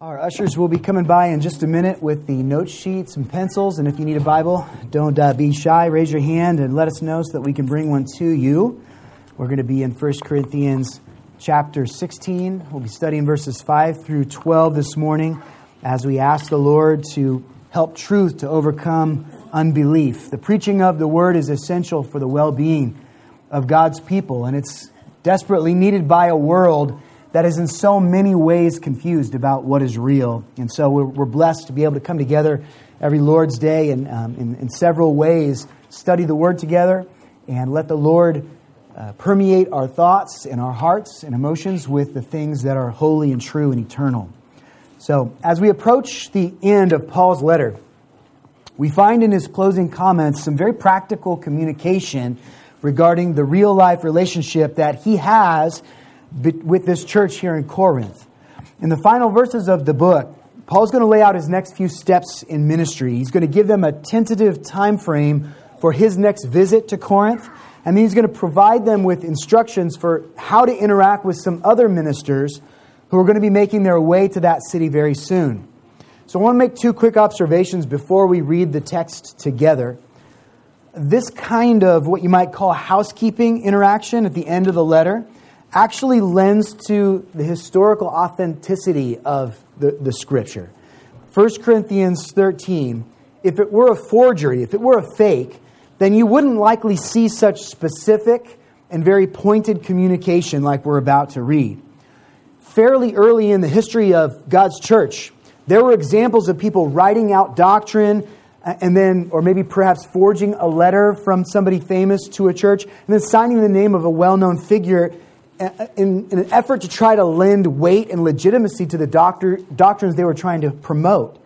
Our ushers will be coming by in just a minute with the note sheets and pencils. And if you need a Bible, don't uh, be shy. Raise your hand and let us know so that we can bring one to you. We're going to be in 1 Corinthians chapter 16. We'll be studying verses 5 through 12 this morning as we ask the Lord to help truth to overcome unbelief. The preaching of the word is essential for the well being of God's people, and it's desperately needed by a world that is in so many ways confused about what is real. And so we're, we're blessed to be able to come together every Lord's Day and um, in, in, several ways study the Word together and let the Lord uh, permeate our thoughts and our hearts and emotions with the things that are holy and true and eternal. So, as we approach the end of Paul's letter, we find in his closing comments some very practical communication regarding the real life relationship that he has with this church here in Corinth. In the final verses of the book, Paul's going to lay out his next few steps in ministry. He's going to give them a tentative time frame for his next visit to Corinth, and then he's going to provide them with instructions for how to interact with some other ministers who are going to be making their way to that city very soon. So I want to make two quick observations before we read the text together. This kind of what you might call housekeeping interaction at the end of the letter actually lends to the historical authenticity of the, the scripture. 1 Corinthians 13, if it were a forgery, if it were a fake, then you wouldn't likely see such specific and very pointed communication like we're about to read. Fairly early in the history of God's church, there were examples of people writing out doctrine and then, or maybe perhaps forging a letter from somebody famous to a church, and then signing the name of a well known figure in, in, an effort to try to lend weight and legitimacy to the doctor, doctrines they were trying to promote.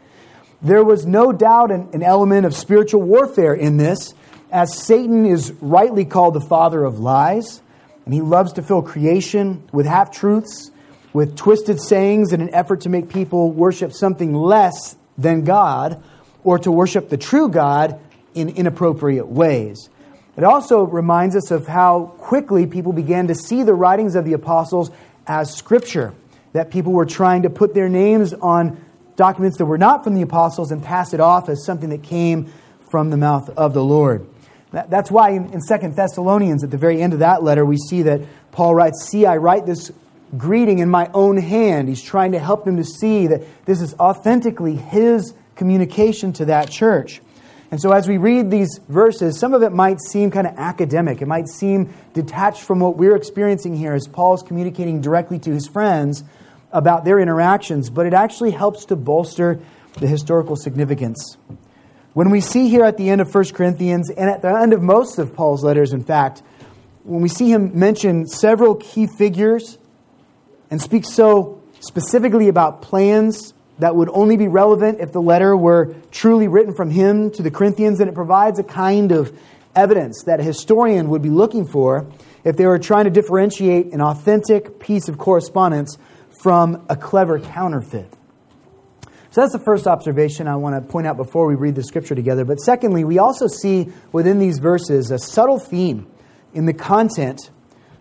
There was no doubt an, an element of spiritual warfare in this, as Satan is rightly called the father of lies, and he loves to fill creation with half truths, with twisted sayings in an effort to make people worship something less than God or to worship the true God in inappropriate ways. It also reminds us of how quickly people began to see the writings of the apostles as scripture, that people were trying to put their names on documents that were not from the apostles and pass it off as something that came from the mouth of the Lord. That's why in, Second Thessalonians, at the very end of that letter, we see that Paul writes, See, I write this greeting in my own hand. He's trying to help them to see that this is authentically his communication to that church. And so, as we read these verses, some of it might seem kind of academic. It might seem detached from what we're experiencing here as Paul's communicating directly to his friends about their interactions, but it actually helps to bolster the historical significance. When we see here at the end of 1 Corinthians, and at the end of most of Paul's letters, in fact, when we see him mention several key figures and speak so specifically about plans that would only be relevant if the letter were truly written from him to the Corinthians, and it provides a kind of evidence that a historian would be looking for if they were trying to differentiate an authentic piece of correspondence from a clever counterfeit. So that's the first observation I want to point out before we read the scripture together. But secondly, we also see within these verses a subtle theme in the content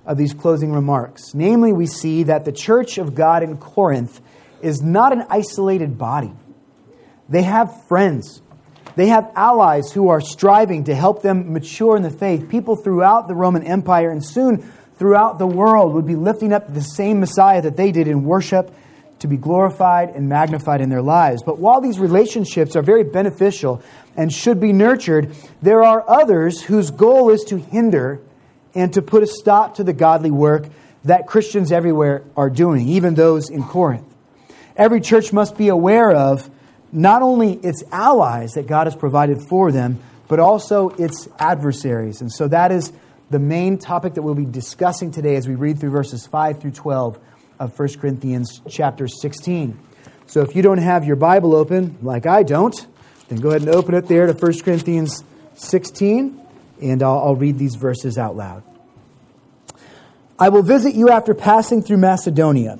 of these closing remarks. Namely, we see that the church of God in Corinth is not an isolated body. They have friends. They have allies who are striving to help them mature in the faith. People throughout the Roman Empire and soon throughout the world would be lifting up the same Messiah that they did in worship to be glorified and magnified in their lives. But while these relationships are very beneficial and should be nurtured, there are others whose goal is to hinder and to put a stop to the godly work that Christians everywhere are doing, even those in Corinth every church must be aware of not only its allies that God has provided for them, but also its adversaries. And so that is the main topic that we'll be discussing today as we read through verses 5 through 12 of 1 Corinthians chapter 16. So if you don't have your Bible open, like I don't, then go ahead and open it there to 1 Corinthians 16, and I'll, I'll read these verses out loud. I will visit you after passing through Macedonia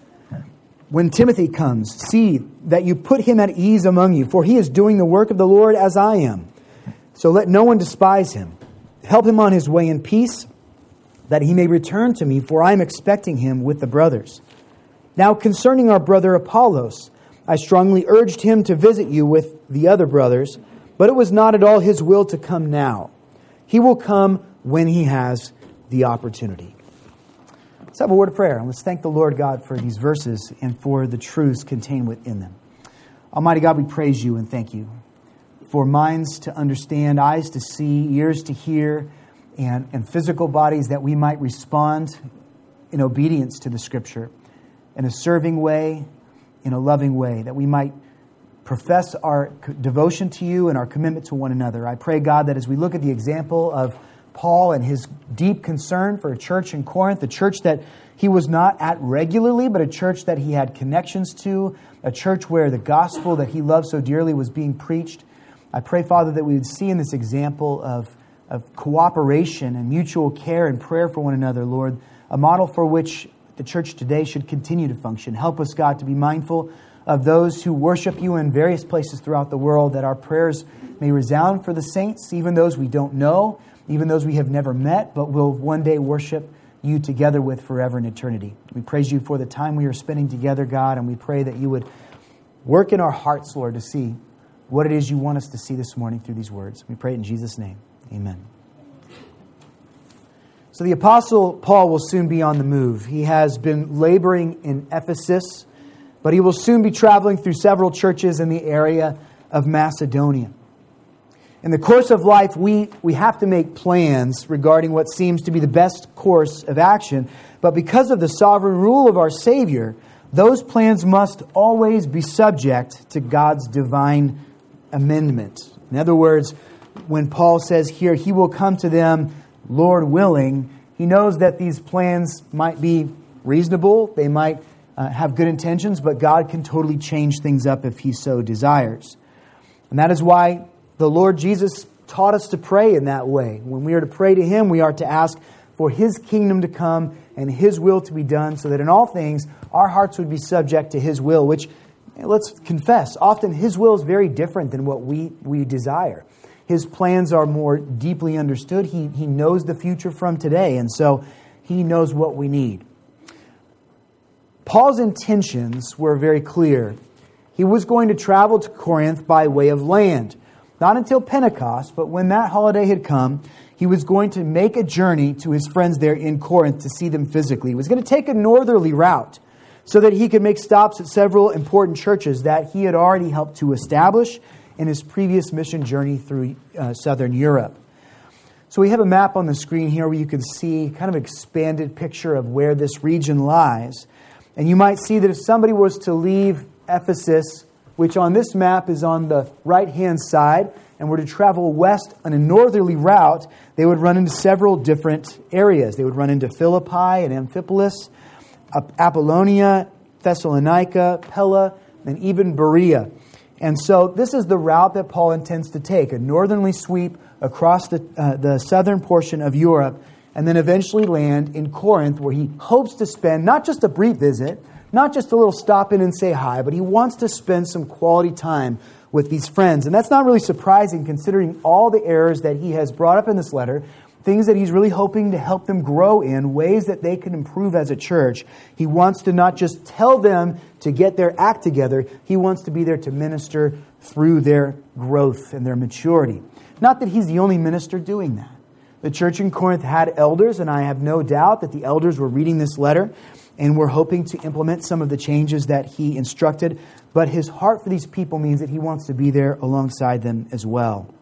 When Timothy comes, see that you put him at ease among you, for he is doing the work of the Lord as I am. So let no one despise him. Help him on his way in peace, that he may return to me, for I am expecting him with the brothers. Now, concerning our brother Apollos, I strongly urged him to visit you with the other brothers, but it was not at all his will to come now. He will come when he has the opportunity. Let's have a word of prayer and let's thank the Lord God for these verses and for the truths contained within them. Almighty God, we praise you and thank you for minds to understand, eyes to see, ears to hear, and, and physical bodies that we might respond in obedience to the Scripture in a serving way, in a loving way, that we might profess our devotion to you and our commitment to one another. I pray, God, that as we look at the example of Paul and his deep concern for a church in Corinth, a church that he was not at regularly, but a church that he had connections to, a church where the gospel that he loved so dearly was being preached. I pray, Father, that we would see in this example of, of cooperation and mutual care and prayer for one another, Lord, a model for which the church today should continue to function. Help us, God, to be mindful of those who worship you in various places throughout the world, that our prayers may resound for the saints, even those we don't know, even those we have never met, but will one day worship you together with forever in eternity. We praise you for the time we are spending together, God, and we pray that you would work in our hearts, Lord, to see what it is you want us to see this morning through these words. We pray it in Jesus' name. Amen. So the Apostle Paul will soon be on the move. He has been laboring in Ephesus, but he will soon be traveling through several churches in the area of Macedonia. In the course of life, we, we have to make plans regarding what seems to be the best course of action, but because of the sovereign rule of our Savior, those plans must always be subject to God's divine amendment. In other words, when Paul says here, He will come to them Lord willing, he knows that these plans might be reasonable, they might uh, have good intentions, but God can totally change things up if he so desires. And that is why the Lord Jesus taught us to pray in that way. When we are to pray to him, we are to ask for his kingdom to come and his will to be done, so that in all things our hearts would be subject to his will, which, let's confess, often his will is very different than what we, we desire. His plans are more deeply understood. He, he knows the future from today, and so he knows what we need. Paul's intentions were very clear. He was going to travel to Corinth by way of land. Not until Pentecost, but when that holiday had come, he was going to make a journey to his friends there in Corinth to see them physically. He was going to take a northerly route so that he could make stops at several important churches that he had already helped to establish in his previous mission journey through uh, southern Europe. So we have a map on the screen here where you can see kind of expanded picture of where this region lies. And you might see that if somebody was to leave Ephesus, which on this map is on the right hand side, and were to travel west on a northerly route, they would run into several different areas. They would run into Philippi and Amphipolis, Apollonia, Thessalonica, Pella, and even Berea. And so this is the route that Paul intends to take a northerly sweep across the, uh, the southern portion of Europe, and then eventually land in Corinth, where he hopes to spend not just a brief visit, not just a little stop in and say hi, but he wants to spend some quality time with these friends. And that's not really surprising considering all the errors that he has brought up in this letter things that he's really hoping to help them grow in, ways that they can improve as a church. He wants to not just tell them to get their act together, he wants to be there to minister through their growth and their maturity. Not that he's the only minister doing that. The church in Corinth had elders, and I have no doubt that the elders were reading this letter and we're hoping to implement some of the changes that he instructed. But his heart for these people means that he wants to be there alongside them as well.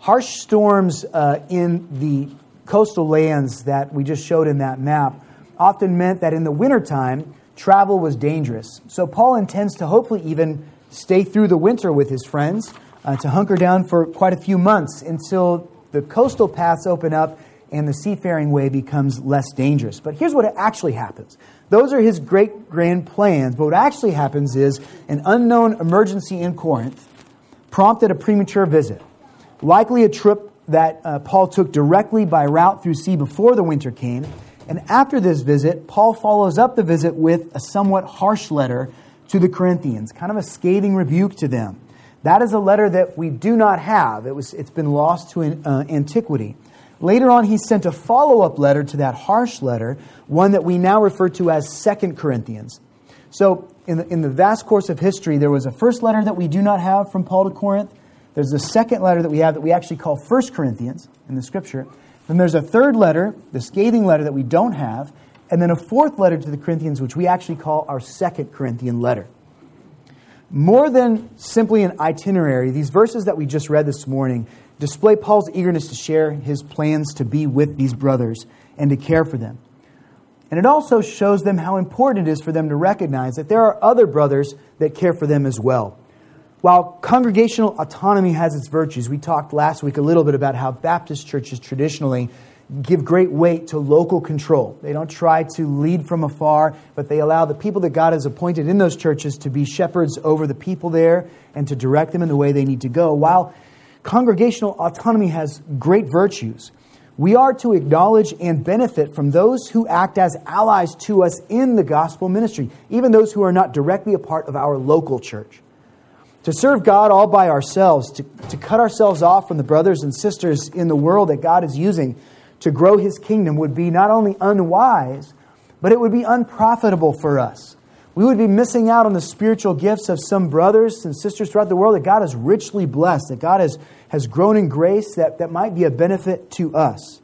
Harsh storms uh, in the coastal lands that we just showed in that map often meant that in the wintertime, travel was dangerous. So Paul intends to hopefully even stay through the winter with his friends, uh, to hunker down for quite a few months until the coastal paths open up and the seafaring way becomes less dangerous. But here's what actually happens. Those are his great grand plans, but what actually happens is an unknown emergency in Corinth prompted a premature visit, likely a trip that uh, Paul took directly by route through sea before the winter came. And after this visit, Paul follows up the visit with a somewhat harsh letter to the Corinthians, kind of a scathing rebuke to them. That is a letter that we do not have. It was, it's been lost to uh, antiquity. Later on, he sent a follow up letter to that harsh letter, one that we now refer to as Second Corinthians. So, in the, in the vast course of history, there was a first letter that we do not have from Paul to Corinth. There's a second letter that we have that we actually call First Corinthians in the scripture. Then there's a third letter, the scathing letter that we don't have. And then a fourth letter to the Corinthians, which we actually call our Second Corinthian letter. More than simply an itinerary, these verses that we just read this morning display Paul's eagerness to share his plans to be with these brothers and to care for them. And it also shows them how important it is for them to recognize that there are other brothers that care for them as well. While congregational autonomy has its virtues, we talked last week a little bit about how Baptist churches traditionally give great weight to local control. They don't try to lead from afar, but they allow the people that God has appointed in those churches to be shepherds over the people there and to direct them in the way they need to go. While congregational autonomy has great virtues, we are to acknowledge and benefit from those who act as allies to us in the gospel ministry, even those who are not directly a part of our local church. To serve God all by ourselves, to, to cut ourselves off from the brothers and sisters in the world that God is using to grow his kingdom would be not only unwise, but it would be unprofitable for us. We would be missing out on the spiritual gifts of some brothers and sisters throughout the world that God has richly blessed, that God has, has grown in grace that, that might be a benefit to us.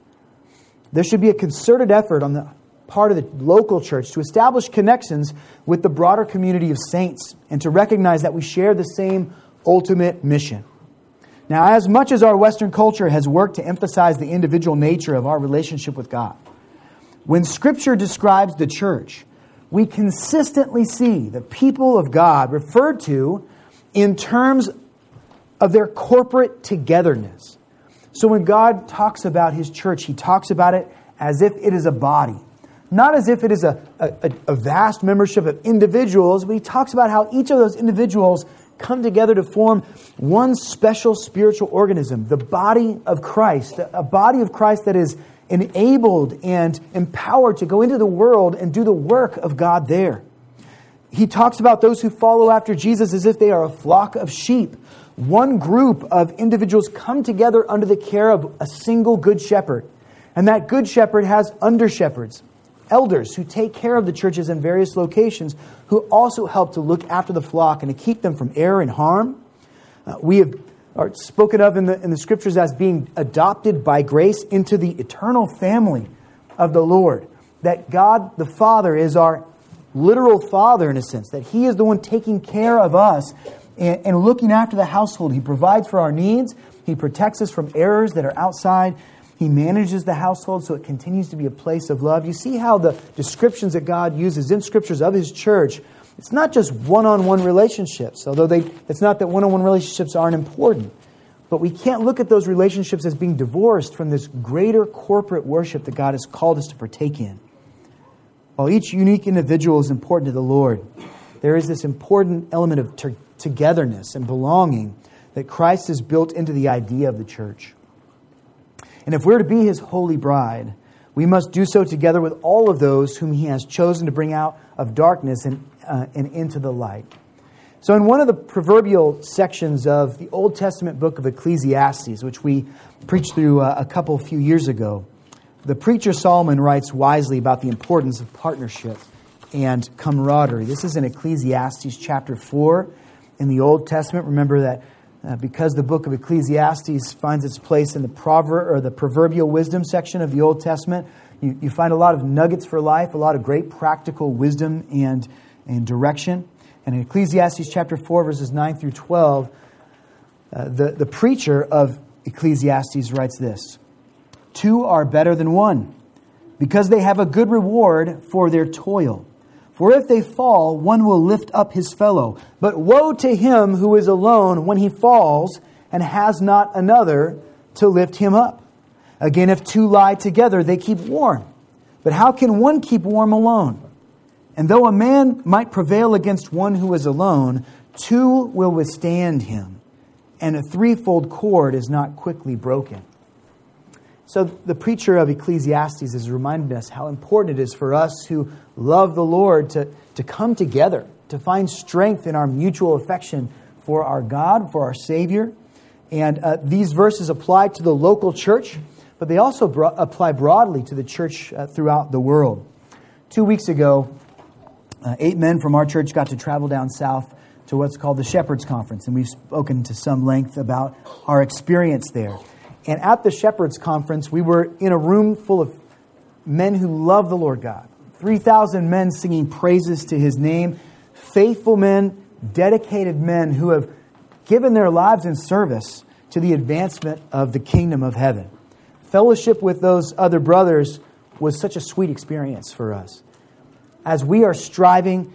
There should be a concerted effort on the part of the local church to establish connections with the broader community of saints and to recognize that we share the same ultimate mission. Now, as much as our Western culture has worked to emphasize the individual nature of our relationship with God, when Scripture describes the church, we consistently see the people of God referred to in terms of their corporate togetherness. So when God talks about his church, he talks about it as if it is a body, not as if it is a, a, a vast membership of individuals, but he talks about how each of those individuals come together to form one special spiritual organism, the body of Christ, a body of Christ that is enabled and empowered to go into the world and do the work of God there. He talks about those who follow after Jesus as if they are a flock of sheep. One group of individuals come together under the care of a single good shepherd. And that good shepherd has under shepherds, elders who take care of the churches in various locations, who also help to look after the flock and to keep them from error and harm. Uh, we have are spoken of in the, in the scriptures as being adopted by grace into the eternal family of the Lord. That God the Father is our literal Father in a sense, that He is the one taking care of us and, and looking after the household. He provides for our needs, He protects us from errors that are outside he manages the household so it continues to be a place of love. You see how the descriptions that God uses in scriptures of his church, it's not just one on one relationships, although they, it's not that one on one relationships aren't important. But we can't look at those relationships as being divorced from this greater corporate worship that God has called us to partake in. While each unique individual is important to the Lord, there is this important element of ter- togetherness and belonging that Christ has built into the idea of the church. And if we're to be his holy bride, we must do so together with all of those whom he has chosen to bring out of darkness and, uh, and into the light. So, in one of the proverbial sections of the Old Testament book of Ecclesiastes, which we preached through uh, a couple few years ago, the preacher Solomon writes wisely about the importance of partnership and camaraderie. This is in Ecclesiastes chapter 4 in the Old Testament. Remember that uh, because the book of Ecclesiastes finds its place in the proverb or the proverbial wisdom section of the Old Testament, you, you find a lot of nuggets for life, a lot of great practical wisdom and, and direction. And in Ecclesiastes chapter 4, verses 9 through 12, uh, the, the preacher of Ecclesiastes writes this Two are better than one, because they have a good reward for their toil. For if they fall, one will lift up his fellow. But woe to him who is alone when he falls and has not another to lift him up. Again, if two lie together, they keep warm. But how can one keep warm alone? And though a man might prevail against one who is alone, two will withstand him, and a threefold cord is not quickly broken. So, the preacher of Ecclesiastes is reminding us how important it is for us who love the Lord to, to come together, to find strength in our mutual affection for our God, for our Savior. And uh, these verses apply to the local church, but they also bro- apply broadly to the church uh, throughout the world. Two weeks ago, uh, eight men from our church got to travel down south to what's called the Shepherds Conference, and we've spoken to some length about our experience there. And at the Shepherds Conference, we were in a room full of men who love the Lord God. 3,000 men singing praises to his name, faithful men, dedicated men who have given their lives in service to the advancement of the kingdom of heaven. Fellowship with those other brothers was such a sweet experience for us. As we are striving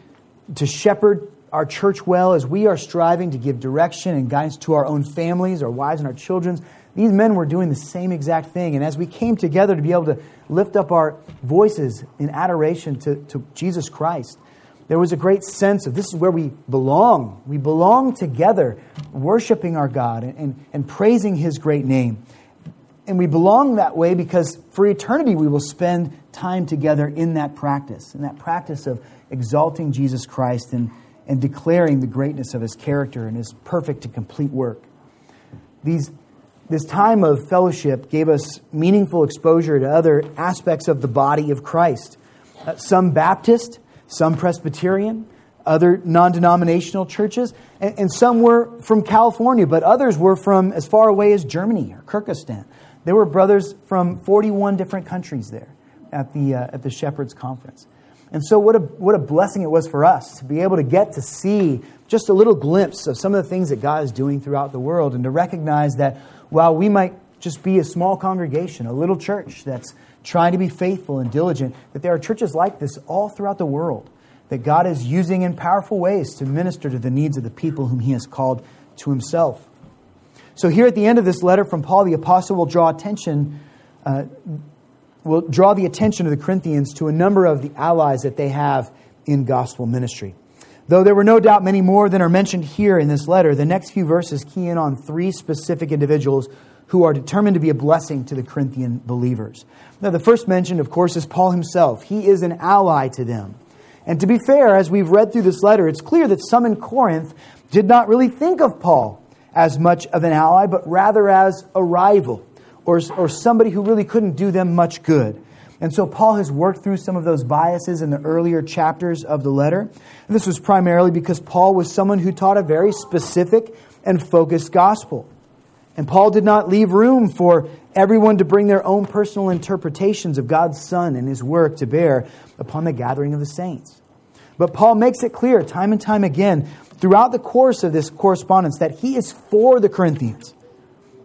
to shepherd our church well, as we are striving to give direction and guidance to our own families, our wives, and our children, these men were doing the same exact thing. And as we came together to be able to lift up our voices in adoration to, to Jesus Christ, there was a great sense of this is where we belong. We belong together, worshiping our God and, and, and praising His great name. And we belong that way because for eternity we will spend time together in that practice, in that practice of exalting Jesus Christ and, and declaring the greatness of His character and His perfect and complete work. These this time of fellowship gave us meaningful exposure to other aspects of the body of Christ. Uh, some Baptist, some Presbyterian, other non denominational churches, and, and, some were from California, but others were from as far away as Germany or Kyrgyzstan. There were brothers from 41 different countries there at the, uh, at the Shepherds Conference. And so, what a, what a blessing it was for us to be able to get to see just a little glimpse of some of the things that God is doing throughout the world and to recognize that while we might just be a small congregation, a little church that's trying to be faithful and diligent, that there are churches like this all throughout the world that God is using in powerful ways to minister to the needs of the people whom He has called to Himself. So, here at the end of this letter from Paul, the apostle will draw attention, uh, will draw the attention of the Corinthians to a number of the allies that they have in gospel ministry. Though there were no doubt many more than are mentioned here in this letter, the next few verses key in on three specific individuals who are determined to be a blessing to the Corinthian believers. Now, the first mentioned, of course, is Paul himself. He is an ally to them. And to be fair, as we've read through this letter, it's clear that some in Corinth did not really think of Paul as much of an ally, but rather as a rival or, or somebody who really couldn't do them much good. And so Paul has worked through some of those biases in the earlier chapters of the letter. And this was primarily because Paul was someone who taught a very specific and focused gospel. And Paul did not leave room for everyone to bring their own personal interpretations of God's Son and his work to bear upon the gathering of the saints. But Paul makes it clear time and time again throughout the course of this correspondence that he is for the Corinthians.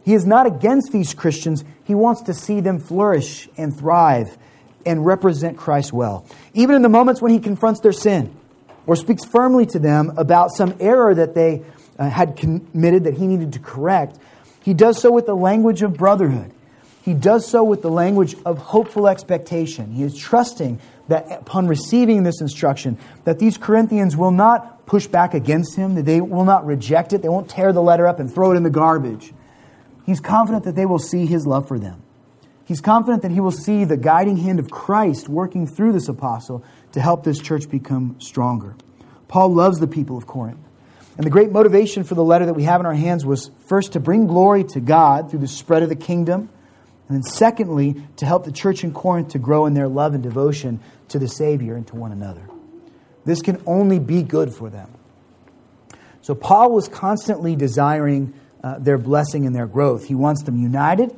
He is not against these Christians. He wants to see them flourish and thrive and represent Christ well. Even in the moments when he confronts their sin or speaks firmly to them about some error that they uh, had committed that he needed to correct, he does so with the language of brotherhood. He does so with the language of hopeful expectation. He is trusting that upon receiving this instruction, that these Corinthians will not push back against him, that they will not reject it, they won't tear the letter up and throw it in the garbage. He's confident that they will see his love for them. He's confident that he will see the guiding hand of Christ working through this apostle to help this church become stronger. Paul loves the people of Corinth. And the great motivation for the letter that we have in our hands was first to bring glory to God through the spread of the kingdom, and then secondly, to help the church in Corinth to grow in their love and devotion to the Savior and to one another. This can only be good for them. So Paul was constantly desiring uh, their blessing and their growth. He wants them united.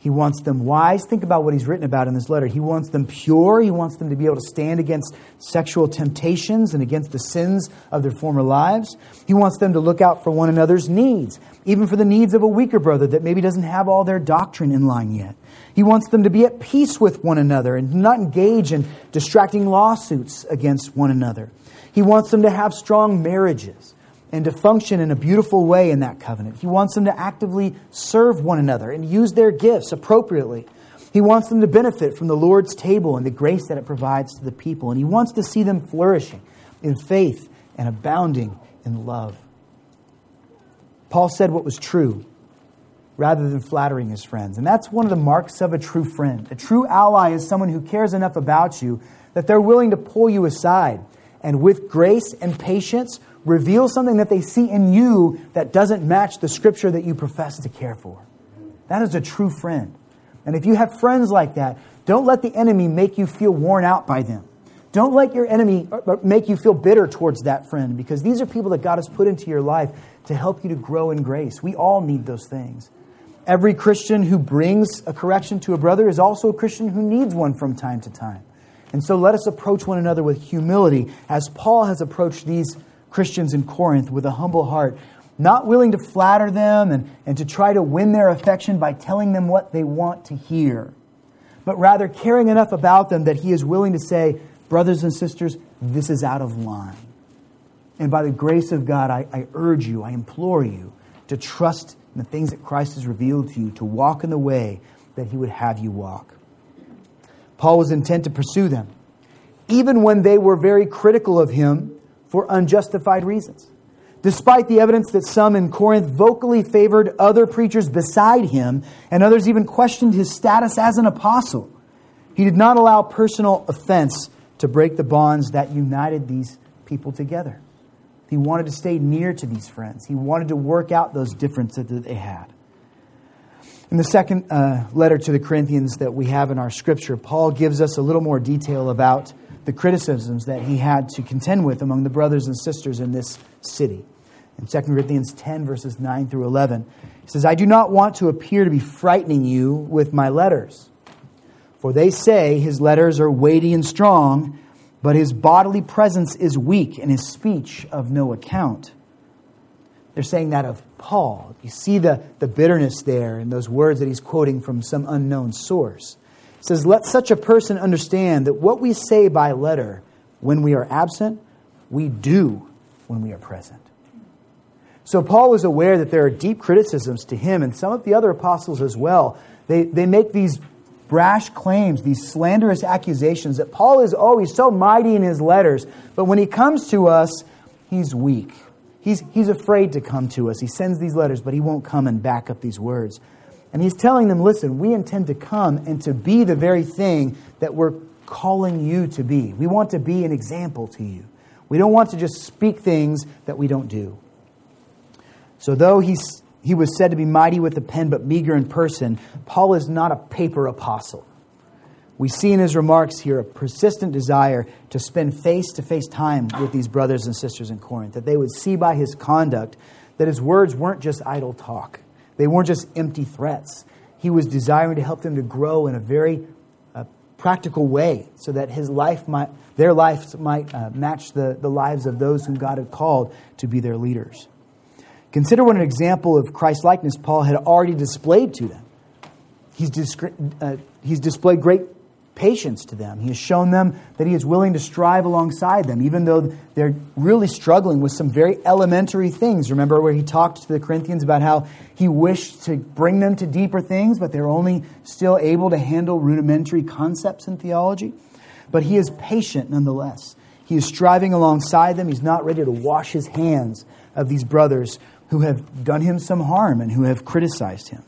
He wants them wise. Think about what he's written about in this letter. He wants them pure. He wants them to be able to stand against sexual temptations and against the sins of their former lives. He wants them to look out for one another's needs, even for the needs of a weaker brother that maybe doesn't have all their doctrine in line yet. He wants them to be at peace with one another and not engage in distracting lawsuits against one another. He wants them to have strong marriages and to function in a beautiful way in that covenant. He wants them to actively serve one another and use their gifts appropriately He wants them to benefit from the Lord's table and the grace that it provides to the people. And he wants to see them flourishing in faith and abounding in love. Paul said what was true rather than flattering his friends. And that's one of the marks of a true friend. A true ally is someone who cares enough about you that they're willing to pull you aside and with grace and patience reveal something that they see in you that doesn't match the scripture that you profess to care for. That is a true friend. And if you have friends like that, don't let the enemy make you feel worn out by them. Don't let your enemy uh, uh, make you feel bitter towards that friend because these are people that God has put into your life to help you to grow in grace. We all need those things. Every Christian who brings a correction to a brother is also a Christian who needs one from time to time. And so let us approach one another with humility as Paul has approached these Christians in Corinth with a humble heart, not willing to flatter them and, and to try to win their affection by telling them what they want to hear, but rather caring enough about them that he is willing to say, Brothers and sisters, this is out of line. And by the grace of God, I, I urge you, I implore you to trust in the things that Christ has revealed to you, to walk in the way that he would have you walk. Paul was intent to pursue them, even when they were very critical of him for unjustified reasons. Despite the evidence that some in Corinth vocally favored other preachers beside him, and others even questioned his status as an apostle, he did not allow personal offense to break the bonds that united these people together. He wanted to stay near to these friends. He wanted to work out those differences that they had. In the second uh, letter to the Corinthians that we have in our scripture, Paul gives us a little more detail about the criticisms that he had to contend with among the brothers and sisters in this city. In 2 Corinthians 10, verses 9 through 11, he says, I do not want to appear to be frightening you with my letters. For they say his letters are weighty and strong, but his bodily presence is weak and his speech of no account. They're saying that of Paul. You see the, the bitterness there in those words that he's quoting from some unknown source. He says, Let such a person understand that what we say by letter when we are absent, we do when we are present. So Paul was aware that there are deep criticisms to him and some of the other apostles as well. They, they make these brash claims, these slanderous accusations that Paul is always so mighty in his letters, but when he comes to us, he's weak. He's, he's afraid to come to us. He sends these letters, but he won't come and back up these words. And he's telling them, listen, we intend to come and to be the very thing that we're calling you to be. We want to be an example to you. We don't want to just speak things that we don't do. So, though he's he was said to be mighty with the pen, but meager in person. Paul is not a paper apostle. We see in his remarks here a persistent desire to spend face to face time with these brothers and sisters in Corinth, that they would see by his conduct that his words weren't just idle talk, they weren't just empty threats. He was desiring to help them to grow in a very uh, practical way so that his life might, their lives might uh, match the, the lives of those whom God had called to be their leaders. Consider what an example of Christ likeness Paul had already displayed to them. He's, uh, he's displayed great patience to them. He has shown them that he is willing to strive alongside them, even though they're really struggling with some very elementary things. Remember where he talked to the Corinthians about how he wished to bring them to deeper things, but they're only still able to handle rudimentary concepts in theology? But he is patient nonetheless. He is striving alongside them. He's not ready to wash his hands of these brothers who have done him some harm and who have criticized him.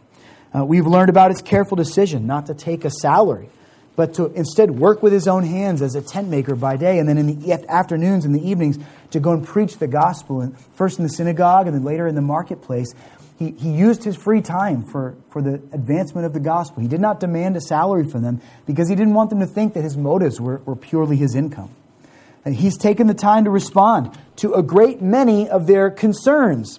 Uh, we've learned about his careful decision not to take a salary, but to instead work with his own hands as a tent maker by day, and then in the afternoons and the evenings to go and preach the gospel, and first in the synagogue and then later in the marketplace. He, he used his free time for, for the advancement of the gospel. He did not demand a salary from them because he didn't want them to think that his motives were, were purely his income. And he's taken the time to respond to a great many of their concerns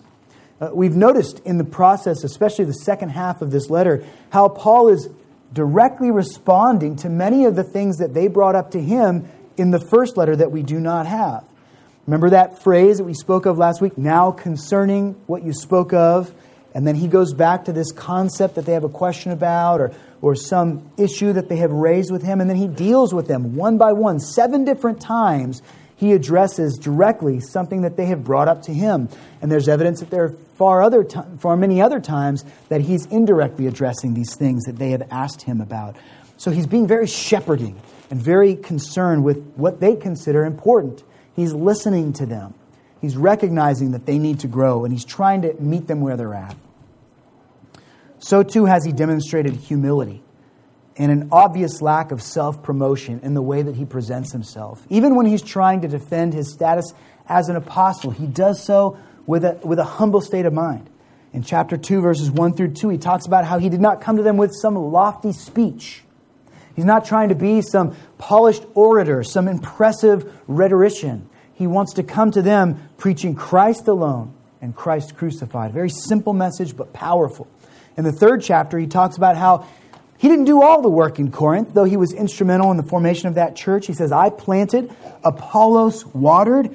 uh, we've noticed in the process, especially the second half of this letter, how Paul is directly responding to many of the things that they brought up to him in the first letter that we do not have. Remember that phrase that we spoke of last week? Now concerning what you spoke of. And then he goes back to this concept that they have a question about or, or some issue that they have raised with him. And then he deals with them one by one, seven different times he addresses directly something that they have brought up to him. And there's evidence that there are far, other t- far many other times that he's indirectly addressing these things that they have asked him about. So he's being very shepherding and very concerned with what they consider important. He's listening to them. He's recognizing that they need to grow, and he's trying to meet them where they're at. So too has he demonstrated humility and an obvious lack of self promotion in the way that he presents himself. Even when he's trying to defend his status as an apostle, he does so with a, with a humble state of mind. In chapter 2, verses 1 through 2, he talks about how he did not come to them with some lofty speech. He's not trying to be some polished orator, some impressive rhetorician. He wants to come to them preaching Christ alone and Christ crucified. A very simple message, but powerful. In the third chapter, he talks about how he didn't do all the work in Corinth, though he was instrumental in the formation of that church. He says, I planted, Apollos watered,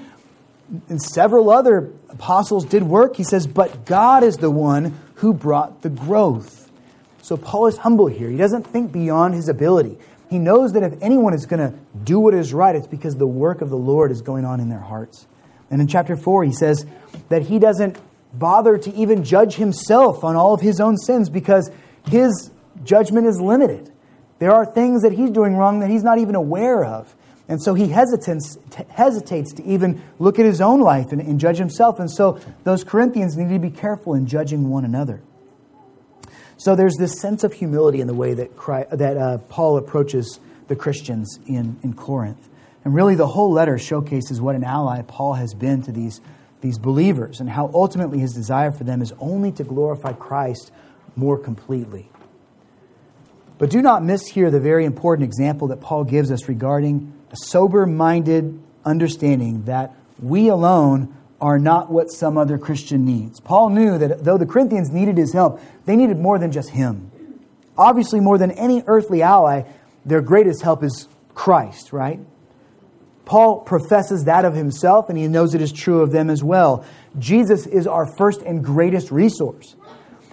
and several other apostles did work. He says, but God is the one who brought the growth. So Paul is humble here. He doesn't think beyond his ability. He knows that if anyone is going to do what is right, it's because the work of the Lord is going on in their hearts. And in chapter 4, he says that he doesn't bother to even judge himself on all of his own sins because his judgment is limited. There are things that he's doing wrong that he's not even aware of. And so he hesitates, hesitates to even look at his own life and, and, judge himself. And so those Corinthians need to be careful in judging one another. So there's this sense of humility in the way that, Christ, that uh, Paul approaches the Christians in, in Corinth. And really, the whole letter showcases what an ally Paul has been to these, these believers and how ultimately his desire for them is only to glorify Christ more completely. But do not miss here the very important example that Paul gives us regarding a sober minded understanding that we alone are not what some other Christian needs. Paul knew that though the Corinthians needed his help, they needed more than just him. Obviously, more than any earthly ally, their greatest help is Christ, right? Paul professes that of himself, and he knows it is true of them as well. Jesus is our first and greatest resource.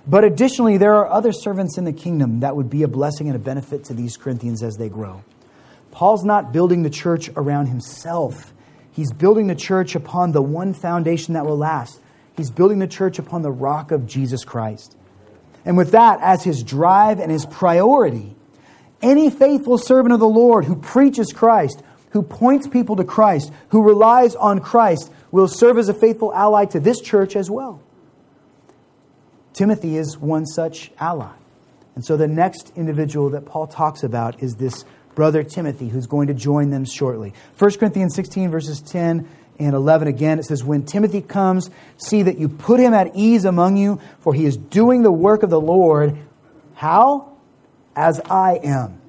But additionally, there are other servants in the kingdom that would be a blessing and a benefit to these Corinthians as they grow. Paul's not building the church around himself. He's building the church upon the one foundation that will last. He's building the church upon the rock of Jesus Christ. And with that as his drive and his priority, any faithful servant of the Lord who preaches Christ, who points people to Christ, who relies on Christ, will serve as a faithful ally to this church as well. Timothy is one such ally. And so the next individual that Paul talks about is this brother Timothy, who's going to join them shortly. 1 Corinthians 16, verses 10 and 11 again, it says, When Timothy comes, see that you put him at ease among you, for he is doing the work of the Lord. How? As I am.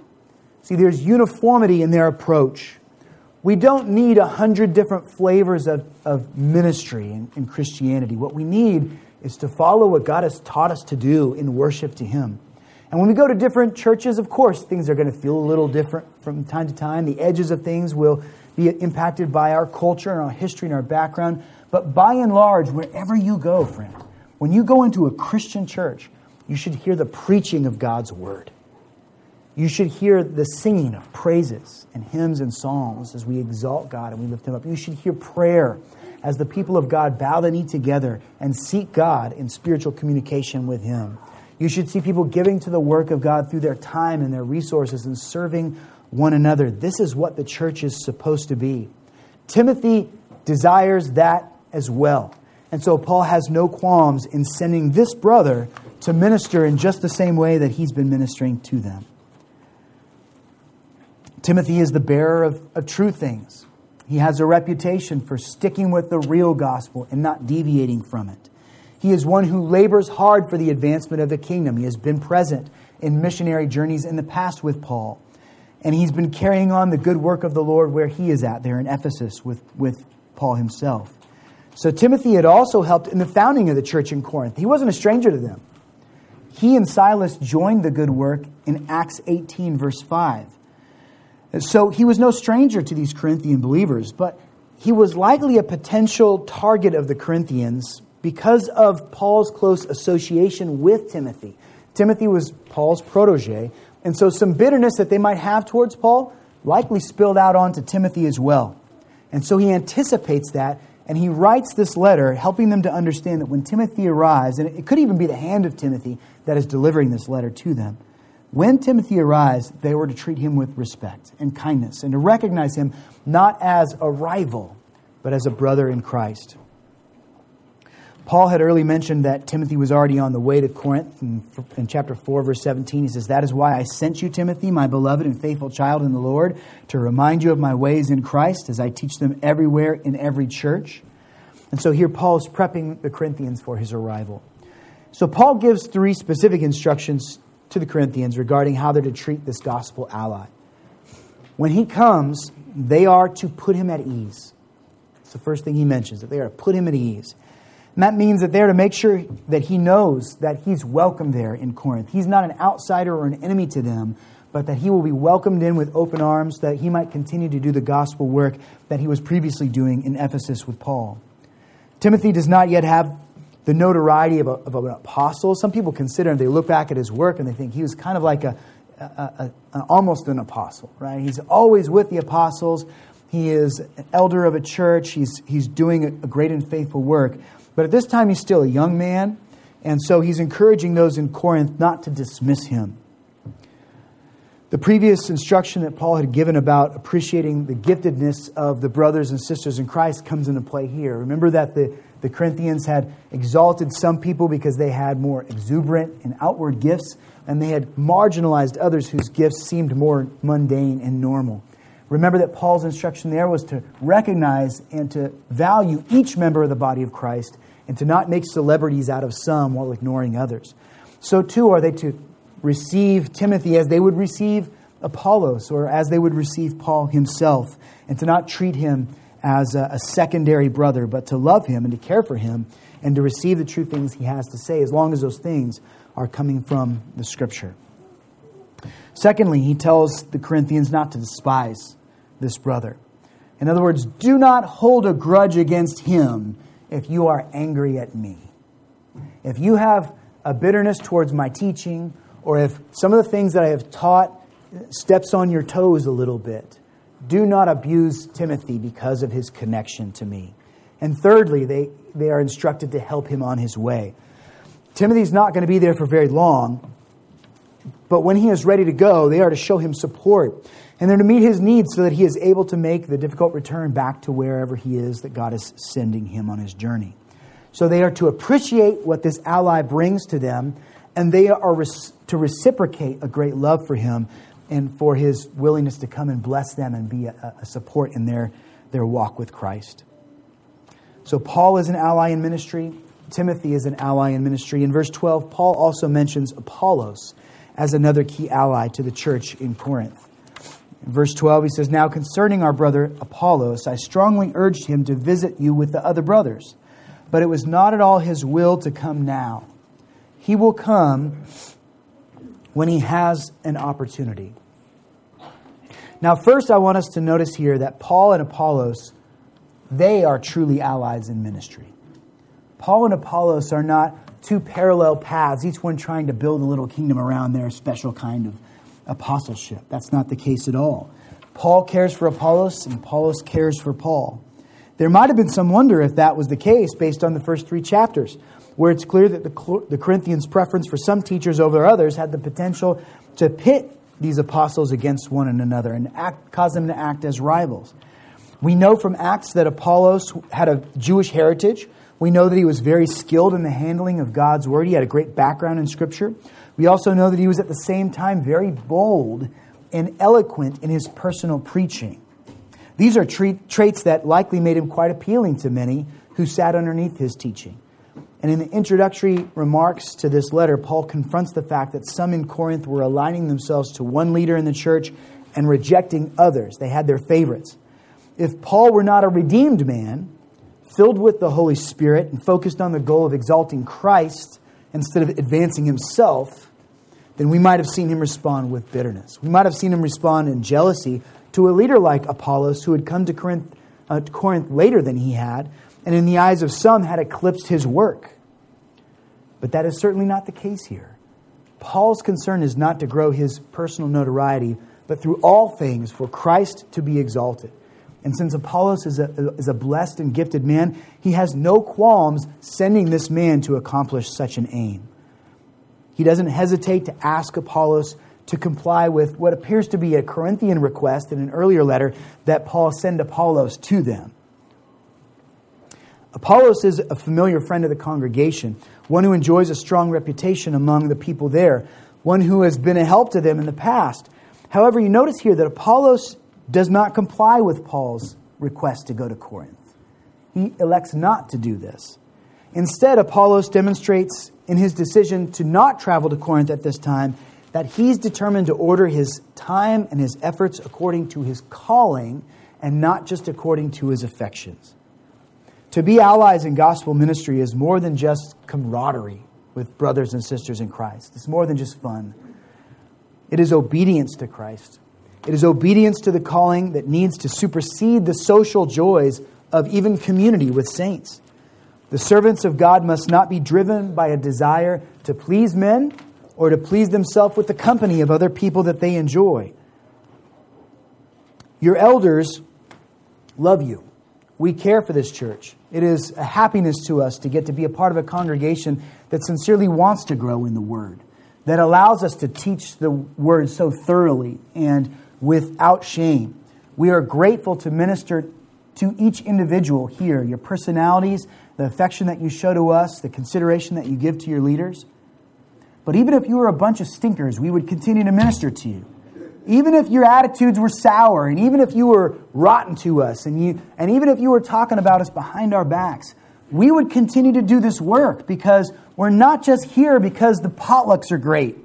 See, there's uniformity in their approach. We don't need a hundred different flavors of, of ministry in, in Christianity. What we need is to follow what God has taught us to do in worship to Him. And when we go to different churches, of course, things are going to feel a little different from time to time. The edges of things will be impacted by our culture and our history and our background. But by and large, wherever you go, friend, when you go into a Christian church, you should hear the preaching of God's word. You should hear the singing of praises and hymns and psalms as we exalt God and we lift Him up. You should hear prayer as the people of God bow the knee together and seek God in spiritual communication with Him. You should see people giving to the work of God through their time and their resources and serving one another. This is what the church is supposed to be. Timothy desires that as well. And so Paul has no qualms in sending this brother to minister in just the same way that he's been ministering to them. Timothy is the bearer of, of true things. He has a reputation for sticking with the real gospel and not deviating from it. He is one who labors hard for the advancement of the kingdom. He has been present in missionary journeys in the past with Paul. And he's been carrying on the good work of the Lord where he is at, there in Ephesus with, with Paul himself. So Timothy had also helped in the founding of the church in Corinth. He wasn't a stranger to them. He and Silas joined the good work in Acts 18, verse 5. So he was no stranger to these Corinthian believers, but he was likely a potential target of the Corinthians because of Paul's close association with Timothy. Timothy was Paul's protege, and so some bitterness that they might have towards Paul likely spilled out onto Timothy as well. And so he anticipates that, and he writes this letter, helping them to understand that when Timothy arrives, and it could even be the hand of Timothy that is delivering this letter to them, when Timothy arrives, they were to treat him with respect and kindness and to recognize him not as a rival, but as a brother in Christ. Paul had early mentioned that Timothy was already on the way to Corinth. In, in, chapter 4, verse 17, he says, That is why I sent you, Timothy, my beloved and faithful child in the Lord, to remind you of my ways in Christ as I teach them everywhere in every church. And so here Paul is prepping the Corinthians for his arrival. So Paul gives three specific instructions to the Corinthians regarding how they're to treat this gospel ally. When he comes, they are to put him at ease. It's the first thing he mentions, that they are to put him at ease. And that means that they're to make sure that he knows that he's welcome there in Corinth. He's not an outsider or an enemy to them, but that he will be welcomed in with open arms, that he might continue to do the gospel work that he was previously doing in Ephesus with Paul. Timothy does not yet have the notoriety of, a, of an apostle. Some people consider, and they look back at his work and they think he was kind of like a, a, a, almost an apostle, right? He's always with the apostles. He is an elder of a church. He's, he's doing a great and faithful work. But at this time, he's still a young man, and so he's encouraging those in Corinth not to dismiss him. The previous instruction that Paul had given about appreciating the giftedness of the brothers and sisters in Christ comes into play here. Remember that the, the Corinthians had exalted some people because they had more exuberant and outward gifts, and they had marginalized others whose gifts seemed more mundane and normal. Remember that Paul's instruction there was to recognize and to value each member of the body of Christ and to not make celebrities out of some while ignoring others. So, too, are they to receive Timothy as they would receive Apollos or as they would receive Paul himself, and to not treat him as a, a, secondary brother, but to love him and to care for him and to receive the true things he has to say, as long as those things are coming from the Scripture. Secondly, he tells the Corinthians not to despise this brother. In other words, do not hold a grudge against him if you are angry at me. If you have a bitterness towards my teaching, or if some of the things that I have taught steps on your toes a little bit, do not abuse Timothy because of his connection to me. And thirdly, they, they are instructed to help him on his way. Timothy's not going to be there for very long, but when he is ready to go, they are to show him support. And they're to meet his needs so that he is able to make the difficult return back to wherever he is that God is sending him on his journey. So they are to appreciate what this ally brings to them, and they are to reciprocate a great love for him and for his willingness to come and bless them and be a, a support in their, their walk with Christ. So Paul is an ally in ministry. Timothy is an ally in ministry. In verse 12, Paul also mentions Apollos as another key ally to the church in Corinth. In verse 12, he says, Now concerning our brother Apollos, I strongly urged him to visit you with the other brothers, but it was not at all his will to come now. He will come when he has an opportunity. Now, first, I want us to notice here that Paul and Apollos, they are truly allies in ministry. Paul and Apollos are not two parallel paths, each one trying to build a little kingdom around their special kind of apostleship. That's not the case at all. Paul cares for Apollos, and Apollos cares for Paul. There might have been some wonder if that was the case based on the first three chapters, where it's clear that the, the Corinthians' preference for some teachers over others had the potential to pit these apostles against one another and act, cause them to act as rivals. We know from Acts that Apollos had a Jewish heritage. We know that he was very skilled in the handling of God's word. He had a great background in Scripture. We also know that he was at the same time very bold and eloquent in his personal preaching. These are traits that likely made him quite appealing to many who sat underneath his teaching. And in the introductory remarks to this letter, Paul confronts the fact that some in Corinth were aligning themselves to one leader in the church and rejecting others. They had their favorites. If Paul were not a redeemed man, filled with the Holy Spirit and focused on the goal of exalting Christ instead of advancing himself, then we might have seen him respond with bitterness. We might have seen him respond in jealousy to a leader like Apollos, who had come to Corinth, uh, to Corinth later than he had, and in the eyes of some had eclipsed his work. But that is certainly not the case here. Paul's concern is not to grow his personal notoriety, but through all things for Christ to be exalted. And since Apollos is a, is a blessed and gifted man, he has no qualms sending this man to accomplish such an aim. He doesn't hesitate to ask Apollos to comply with what appears to be a Corinthian request in an earlier letter that Paul send Apollos to them. Apollos is a familiar friend of the congregation, one who enjoys a strong reputation among the people there, one who has been a help to them in the past. However, you notice here that Apollos does not comply with Paul's request to go to Corinth. He elects not to do this. Instead, Apollos demonstrates in his decision to not travel to Corinth at this time that he's determined to order his time and his efforts according to his calling and not just according to his affections. To be allies in gospel ministry is more than just camaraderie with brothers and sisters in Christ. It's more than just fun. It is obedience to Christ. It is obedience to the calling that needs to supersede the social joys of even community with saints. The servants of God must not be driven by a desire to please men or to please themselves with the company of other people that they enjoy. Your elders love you. We care for this church. It is a happiness to us to get to be a part of a congregation that sincerely wants to grow in the Word, that allows us to teach the Word so thoroughly and without shame. We are grateful to minister to each individual here, your personalities, the affection that you show to us, the consideration that you give to your leaders. But even if you were a bunch of stinkers, we would continue to minister to you. Even if your attitudes were sour, and even if you were rotten to us, and, you, and even if you were talking about us behind our backs, we would continue to do this work because we're not just here because the potlucks are great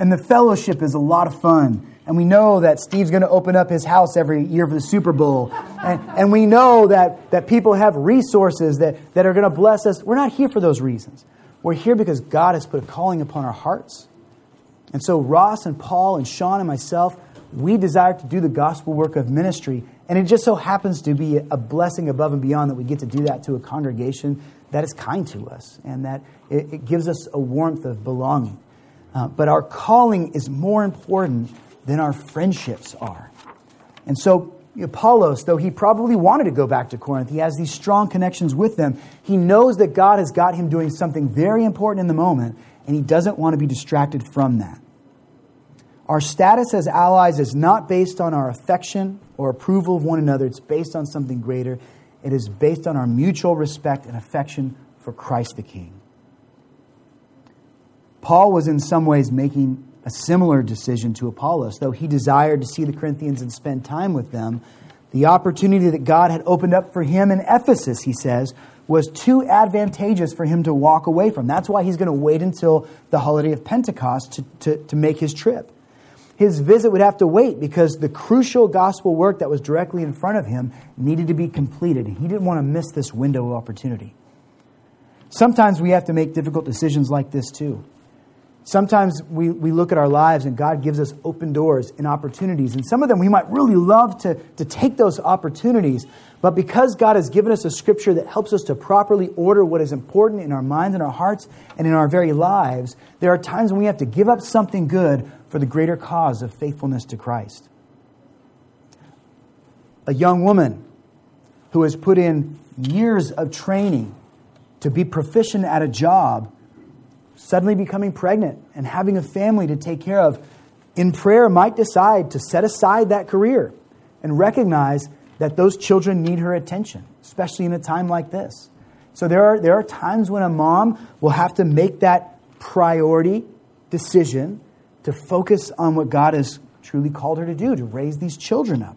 and the fellowship is a lot of fun and we know that Steve's going to open up his house every year for the Super Bowl. And, and we know that, that people have resources that, that are going to bless us. We're not here for those reasons. We're here because God has put a calling upon our hearts. And so, Ross and Paul and Sean and myself, we desire to do the gospel work of ministry. And it just so happens to be a blessing above and beyond that we get to do that to a congregation that is kind to us and that it, it gives us a warmth of belonging. Uh, but our calling is more important than our friendships are. And so, Apollos, though he probably wanted to go back to Corinth, he has these strong connections with them. He knows that God has got him doing something very important in the moment, and he doesn't want to be distracted from that. Our status as allies is not based on our affection or approval of one another, it's based on something greater. It is based on our mutual respect and affection for Christ the King. Paul was in some ways making a similar decision to Apollos. Though he desired to see the Corinthians and spend time with them, the opportunity that God had opened up for him in Ephesus, he says, was too advantageous for him to walk away from. That's why he's going to wait until the holiday of Pentecost to, to, to make his trip. His visit would have to wait because the crucial gospel work that was directly in front of him needed to be completed. He didn't want to miss this window of opportunity. Sometimes we have to make difficult decisions like this too. Sometimes we, we look at our lives and God gives us open doors and opportunities. And some of them we might really love to, to take those opportunities. But because God has given us a scripture that helps us to properly order what is important in our minds and our hearts and in our very lives, there are times when we have to give up something good for the greater cause of faithfulness to Christ. A young woman who has put in years of training to be proficient at a job suddenly becoming pregnant and having a family to take care of, in prayer might decide to set aside that career and recognize that those children need her attention, especially in a time like this. So there are, there are times when a mom will have to make that priority decision to focus on what God has truly called her to do, to raise these children up.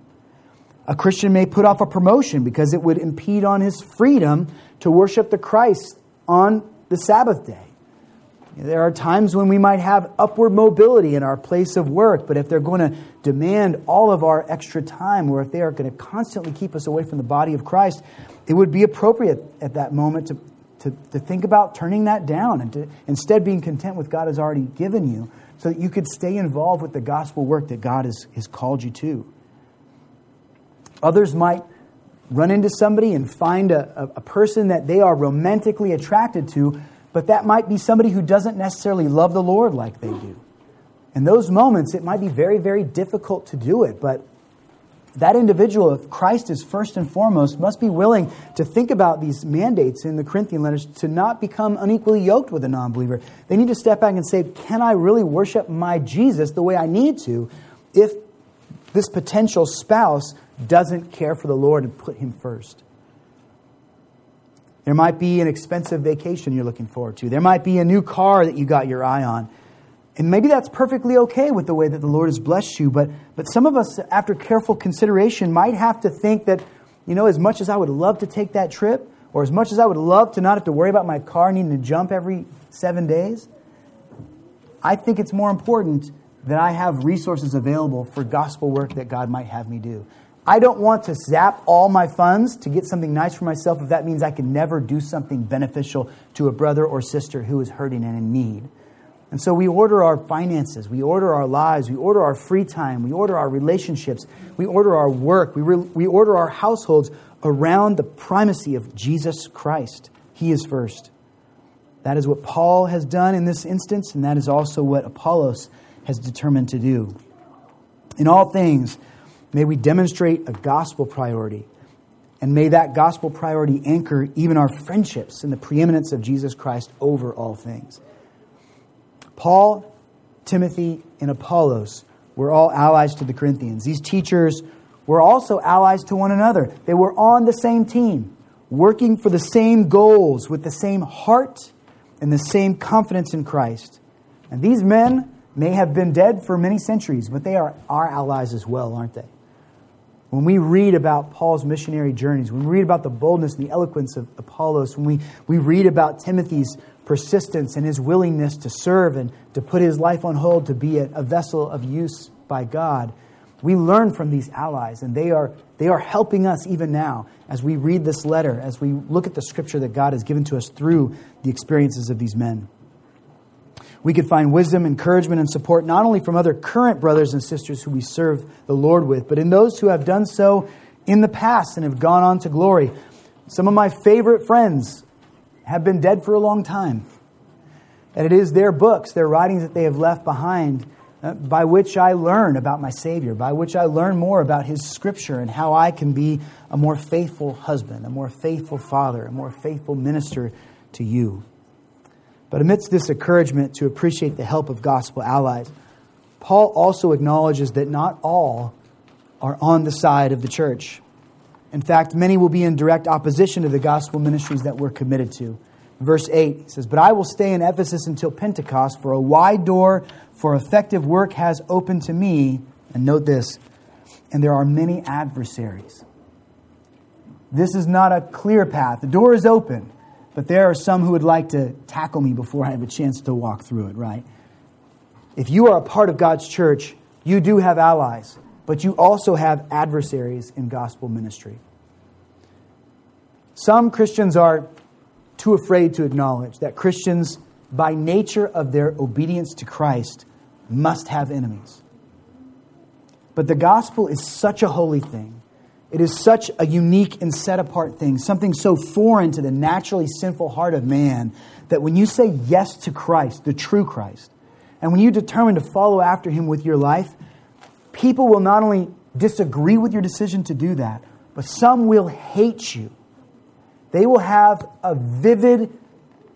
A Christian may put off a promotion because it would impede on his freedom to worship the Christ on the Sabbath day. There are times when we might have upward mobility in our place of work, but if they're going to demand all of our extra time, or if they are going to constantly keep us away from the body of Christ, it would be appropriate at that moment to, to, to think about turning that down and to instead being content with God has already given you so that you could stay involved with the gospel work that God has, has called you to. Others might run into somebody and find a, a, a person that they are romantically attracted to but that might be somebody who doesn't necessarily love the Lord like they do. In those moments, it might be very, very difficult to do it, but that individual, if Christ is first and foremost, must be willing to think about these mandates in the Corinthian letters to not become unequally yoked with a non believer. They need to step back and say, Can I really worship my Jesus the way I need to if this potential spouse doesn't care for the Lord and put him first? There might be an expensive vacation you're looking forward to. There might be a new car that you got your eye on. And maybe that's perfectly okay with the way that the Lord has blessed you, but, but some of us, after careful consideration, might have to think that, you know, as much as I would love to take that trip, or as much as I would love to not have to worry about my car needing to jump every seven days, I think it's more important that I have resources available for gospel work that God might have me do. I don't want to zap all my funds to get something nice for myself if that means I can never do something beneficial to a brother or sister who is hurting and in need. And so we order our finances, we order our lives, we order our free time, we order our relationships, we order our work, we, re- we order our households around the primacy of Jesus Christ. He is first. That is what Paul has done in this instance, and that is also what Apollos has determined to do. In all things, may we demonstrate a gospel priority, and may that gospel priority anchor even our friendships in the preeminence of Jesus Christ over all things. Paul, Timothy, and Apollos were all allies to the Corinthians. These teachers were also allies to one another. They were on the same team, working for the same goals with the same heart and the same confidence in Christ. And these men may have been dead for many centuries, but they are our allies as well, aren't they? When we read about Paul's missionary journeys, when we read about the boldness and the eloquence of Apollos, when we, we read about Timothy's persistence and his willingness to serve and to put his life on hold to be a, a vessel of use by God, we learn from these allies, and they are, they are helping us even now as we read this letter, as we look at the scripture that God has given to us through the experiences of these men. We could find wisdom, encouragement, and support not only from other current brothers and sisters who we serve the Lord with, but in those who have done so in the past and have gone on to glory. Some of my favorite friends have been dead for a long time. And it is their books, their writings that they have left behind, uh, by which I learn about my Savior, by which I learn more about His Scripture and how I can be a more faithful husband, a more faithful father, a more faithful minister to you. But amidst this encouragement to appreciate the help of gospel allies, Paul also acknowledges that not all are on the side of the church. In fact, many will be in direct opposition to the gospel ministries that we're committed to. Verse 8 he says, But I will stay in Ephesus until Pentecost, for a wide door for effective work has opened to me. And note this, and there are many adversaries. This is not a clear path. The door is open, but there are some who would like to tackle me before I have a chance to walk through it, right? If you are a part of God's church, you do have allies but you also have adversaries in gospel ministry. Some Christians are too afraid to acknowledge that Christians, by nature of their obedience to Christ, must have enemies. But the gospel is such a holy thing. It is such a unique and set apart thing, something so foreign to the naturally sinful heart of man, that when you say yes to Christ, the true Christ, and when you determine to follow after him with your life, people will not only disagree with your decision to do that, but some will hate you. They will have a vivid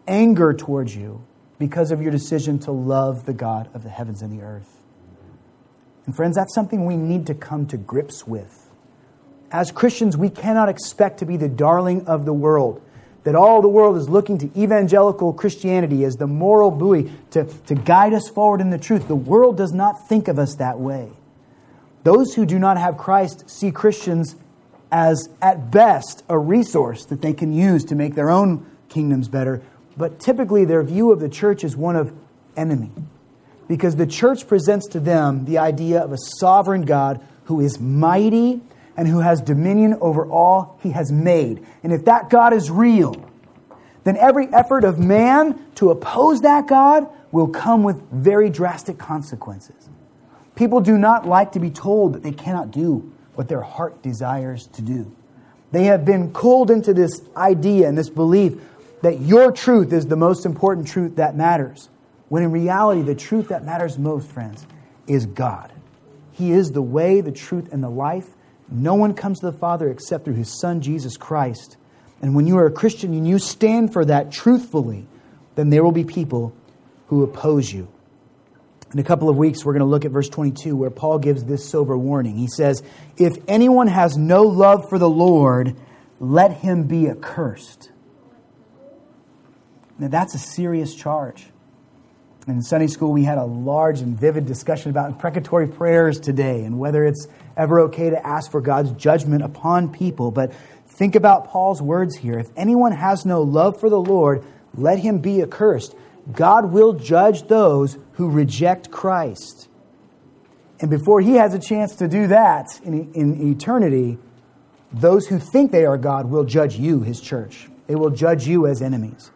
anger towards you because of your decision to love the God of the heavens and the earth. And friends, that's something we need to come to grips with. As Christians, we cannot expect to be the darling of the world, that all the world is looking to evangelical Christianity as the moral buoy to, to guide us forward in the truth. The world does not think of us that way. Those who do not have Christ see Christians as, at best, a resource that they can use to make their own kingdoms better. But typically, their view of the church is one of enemy. Because the church presents to them the idea of a sovereign God who is mighty and who has dominion over all he has made. And if that God is real, then every effort of man to oppose that God will come with very drastic consequences. People do not like to be told that they cannot do what their heart desires to do. They have been culled into this idea and this belief that your truth is the most important truth that matters. When in reality, the truth that matters most, friends, is God. He is the way, the truth, and the life, No one comes to the Father except through his Son, Jesus Christ. And when you are a Christian and you stand for that truthfully, then there will be people who oppose you. In a couple of weeks, we're going to look at verse 22, where Paul gives this sober warning. He says, If anyone has no love for the Lord, let him be accursed. Now, that's a serious charge. In Sunday school, we had a large and vivid discussion about imprecatory prayers today and whether it's ever okay to ask for God's judgment upon people. But think about Paul's words here. If anyone has no love for the Lord, let him be accursed. God will judge those who reject Christ. And before he has a chance to do that in, in eternity, those who think they are God will judge you, his church. They will judge you as enemies.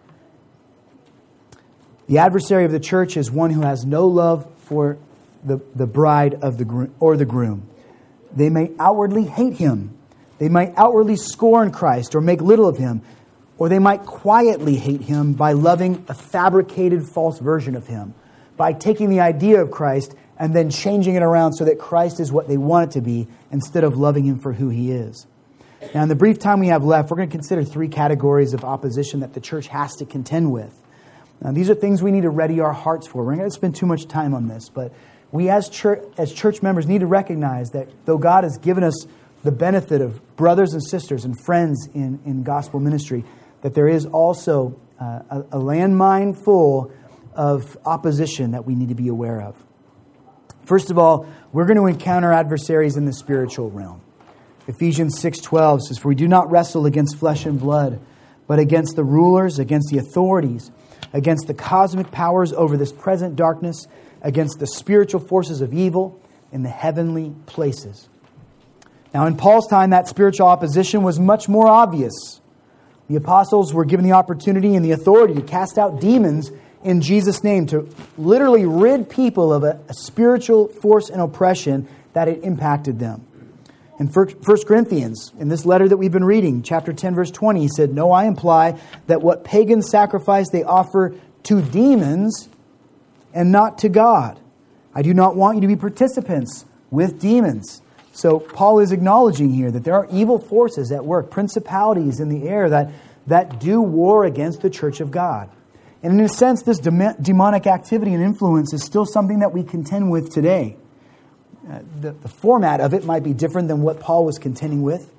The adversary of the church is one who has no love for the, the bride of the or the groom. They may outwardly hate him. They might outwardly scorn Christ or make little of him, or they might quietly hate him by loving a fabricated false version of him, by taking the idea of Christ and then changing it around so that Christ is what they want it to be instead of loving him for who he is. Now, in the brief time we have left, we're going to consider three categories of opposition that the church has to contend with. Now, these are things we need to ready our hearts for. We're not going to spend too much time on this, but we as church, as church members need to recognize that though God has given us the benefit of brothers and sisters and friends in, in gospel ministry, that there is also uh, a, a landmine full of opposition that we need to be aware of. First of all, we're going to encounter adversaries in the spiritual realm. Ephesians 6:12 says, "For we do not wrestle against flesh and blood, but against the rulers, against the authorities, against the cosmic powers over this present darkness, against the spiritual forces of evil in the heavenly places. Now, in Paul's time, that spiritual opposition was much more obvious. The apostles were given the opportunity and the authority to cast out demons in Jesus' name, to literally rid people of a, a spiritual force and oppression that had impacted them. In 1 Corinthians, in this letter that we've been reading, chapter 10, verse 20, he said, No, I imply that what pagans sacrifice they offer to demons and not to God. I do not want you to be participants with demons. So Paul is acknowledging here that there are evil forces at work, principalities in the air that, that do war against the church of God. And in a sense, this demonic activity and influence is still something that we contend with today. Uh, the, the format of it might be different than what Paul was contending with.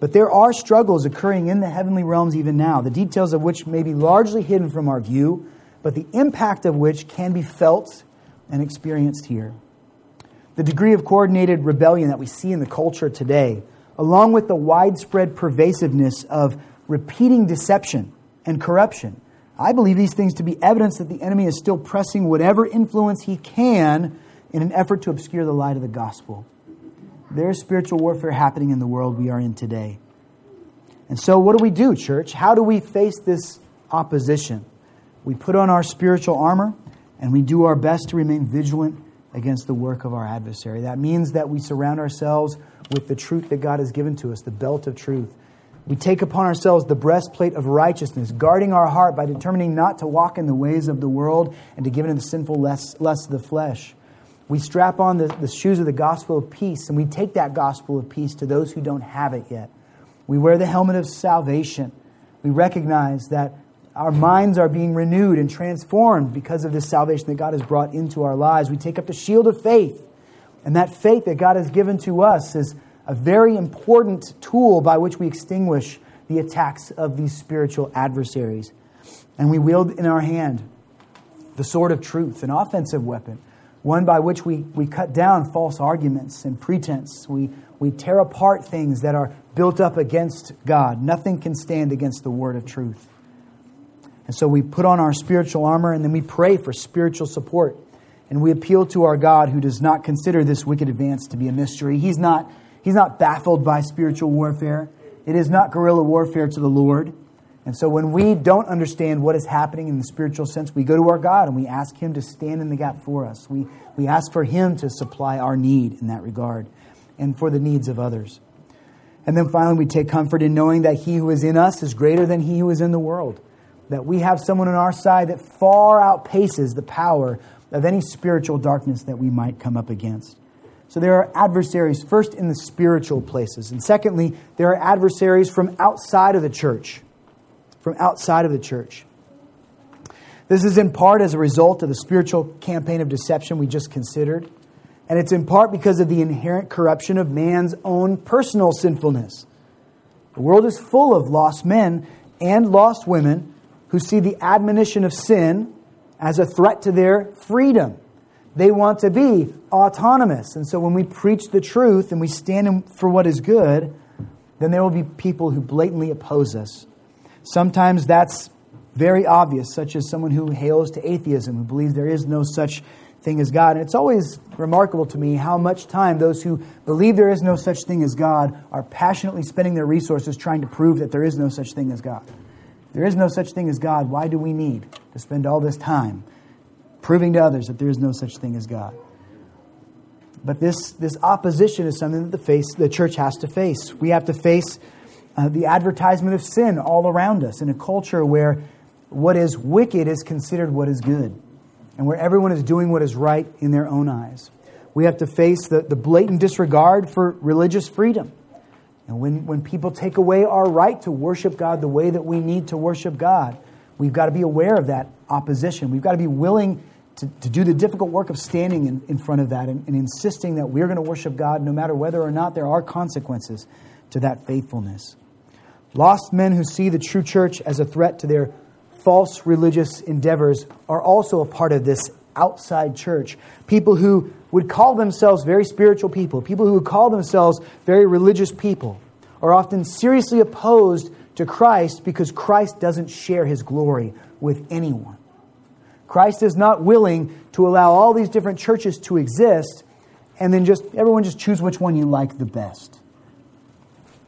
But there are struggles occurring in the heavenly realms even now, the details of which may be largely hidden from our view, but the impact of which can be felt and experienced here. The degree of coordinated rebellion that we see in the culture today, along with the widespread pervasiveness of repeating deception and corruption, I believe these things to be evidence that the enemy is still pressing whatever influence he can in an effort to obscure the light of the gospel. There is spiritual warfare happening in the world we are in today. And so, what do we do, church? How do we face this opposition? We put on our spiritual armor and we do our best to remain vigilant against the work of our adversary. That means that we surround ourselves with the truth that God has given to us, the belt of truth. We take upon ourselves the breastplate of righteousness, guarding our heart by determining not to walk in the ways of the world and to give in the sinful lust of the flesh. We strap on the, the shoes of the gospel of peace, and we take that gospel of peace to those who don't have it yet. We wear the helmet of salvation. We recognize that our minds are being renewed and transformed because of this salvation that God has brought into our lives. We take up the shield of faith. And that faith that God has given to us is a very important tool by which we extinguish the attacks of these spiritual adversaries. And we wield in our hand the sword of truth, an offensive weapon, one by which we, we cut down false arguments and pretense. We, we tear apart things that are built up against God. Nothing can stand against the word of truth. And so we put on our spiritual armor and then we pray for spiritual support. And we appeal to our God who does not consider this wicked advance to be a mystery. He's not, he's not baffled by spiritual warfare, it is not guerrilla warfare to the Lord. And so when we don't understand what is happening in the spiritual sense, we go to our God and we ask Him to stand in the gap for us. We, we ask for Him to supply our need in that regard and for the needs of others. And then finally, we take comfort in knowing that He who is in us is greater than He who is in the world that we have someone on our side that far outpaces the power of any spiritual darkness that we might come up against. So there are adversaries, first in the spiritual places. And secondly, there are adversaries from outside of the church. From outside of the church. This is in part as a result of the spiritual campaign of deception we just considered. And it's in part because of the inherent corruption of man's own personal sinfulness. The world is full of lost men and lost women who see the admonition of sin as a threat to their freedom. They want to be autonomous. And so when we preach the truth and we stand for what is good, then there will be people who blatantly oppose us. Sometimes that's very obvious, such as someone who hails to atheism, who believes there is no such thing as God. And it's always remarkable to me how much time those who believe there is no such thing as God are passionately spending their resources trying to prove that there is no such thing as God. There is no such thing as God. Why do we need to spend all this time proving to others that there is no such thing as God? But this, this opposition is something that the, face, the church has to face. We have to face uh, the advertisement of sin all around us in a culture where what is wicked is considered what is good, and where everyone is doing what is right in their own eyes. We have to face the, the blatant disregard for religious freedom. And when, when people take away our right to worship God the way that we need to worship God, we've got to be aware of that opposition. We've got to be willing to, to do the difficult work of standing in, in front of that and, and insisting that we're going to worship God no matter whether or not there are consequences to that faithfulness. Lost men who see the true church as a threat to their false religious endeavors are also a part of this outside church. People who would call themselves very spiritual people, people who would call themselves very religious people, are often seriously opposed to Christ because Christ doesn't share his glory with anyone. Christ is not willing to allow all these different churches to exist and then just everyone just choose which one you like the best.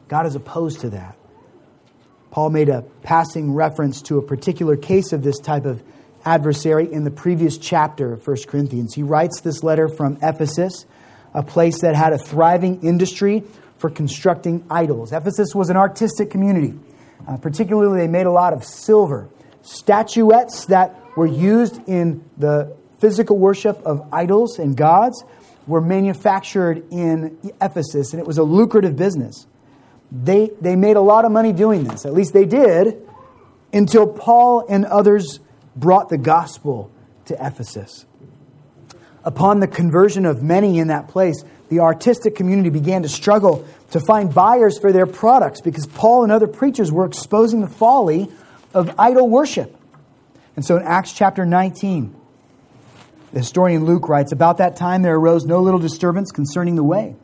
God is opposed to that. Paul made a passing reference to a particular case of this type of adversary in the previous chapter of 1 Corinthians. He writes this letter from Ephesus, a place that had a thriving industry for constructing idols. Ephesus was an artistic community. Uh, particularly, they made a lot of silver statuettes that were used in the physical worship of idols and gods were manufactured in Ephesus, and it was a lucrative business. They, they made a lot of money doing this. At least they did until Paul and others brought the gospel to Ephesus. Upon the conversion of many in that place, the artistic community began to struggle to find buyers for their products because Paul and other preachers were exposing the folly of idol worship. And so in Acts chapter 19, the historian Luke writes About that time there arose no little disturbance concerning the way.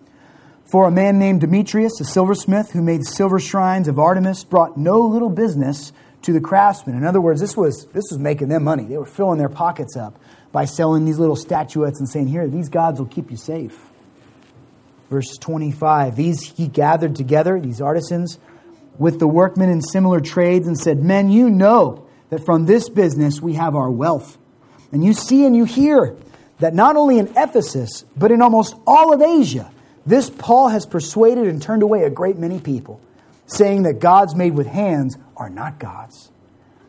For a man named Demetrius, a silversmith who made silver shrines of Artemis, brought no little business to the craftsmen. In other words, this was, this was making them money. They were filling their pockets up by selling these little statuettes and saying, Here, these gods will keep you safe. Verse 25 These he gathered together, these artisans, with the workmen in similar trades, and said, Men, you know that from this business we have our wealth. And you see and you hear that not only in Ephesus, but in almost all of Asia, this Paul has persuaded and turned away a great many people, saying that gods made with hands are not gods.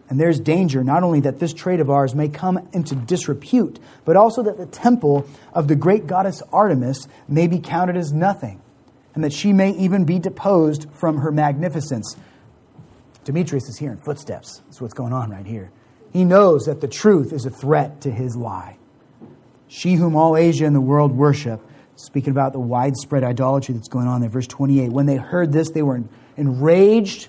And there's danger not only that this trade of ours may come into disrepute, but also that the temple of the great goddess Artemis may be counted as nothing, and that she may even be deposed from her magnificence. Demetrius is hearing footsteps. That's what's going on right here. He knows that the truth is a threat to his lie. She whom all Asia and the world worship speaking about the widespread idolatry that's going on there. Verse 28 When they heard this, they were enraged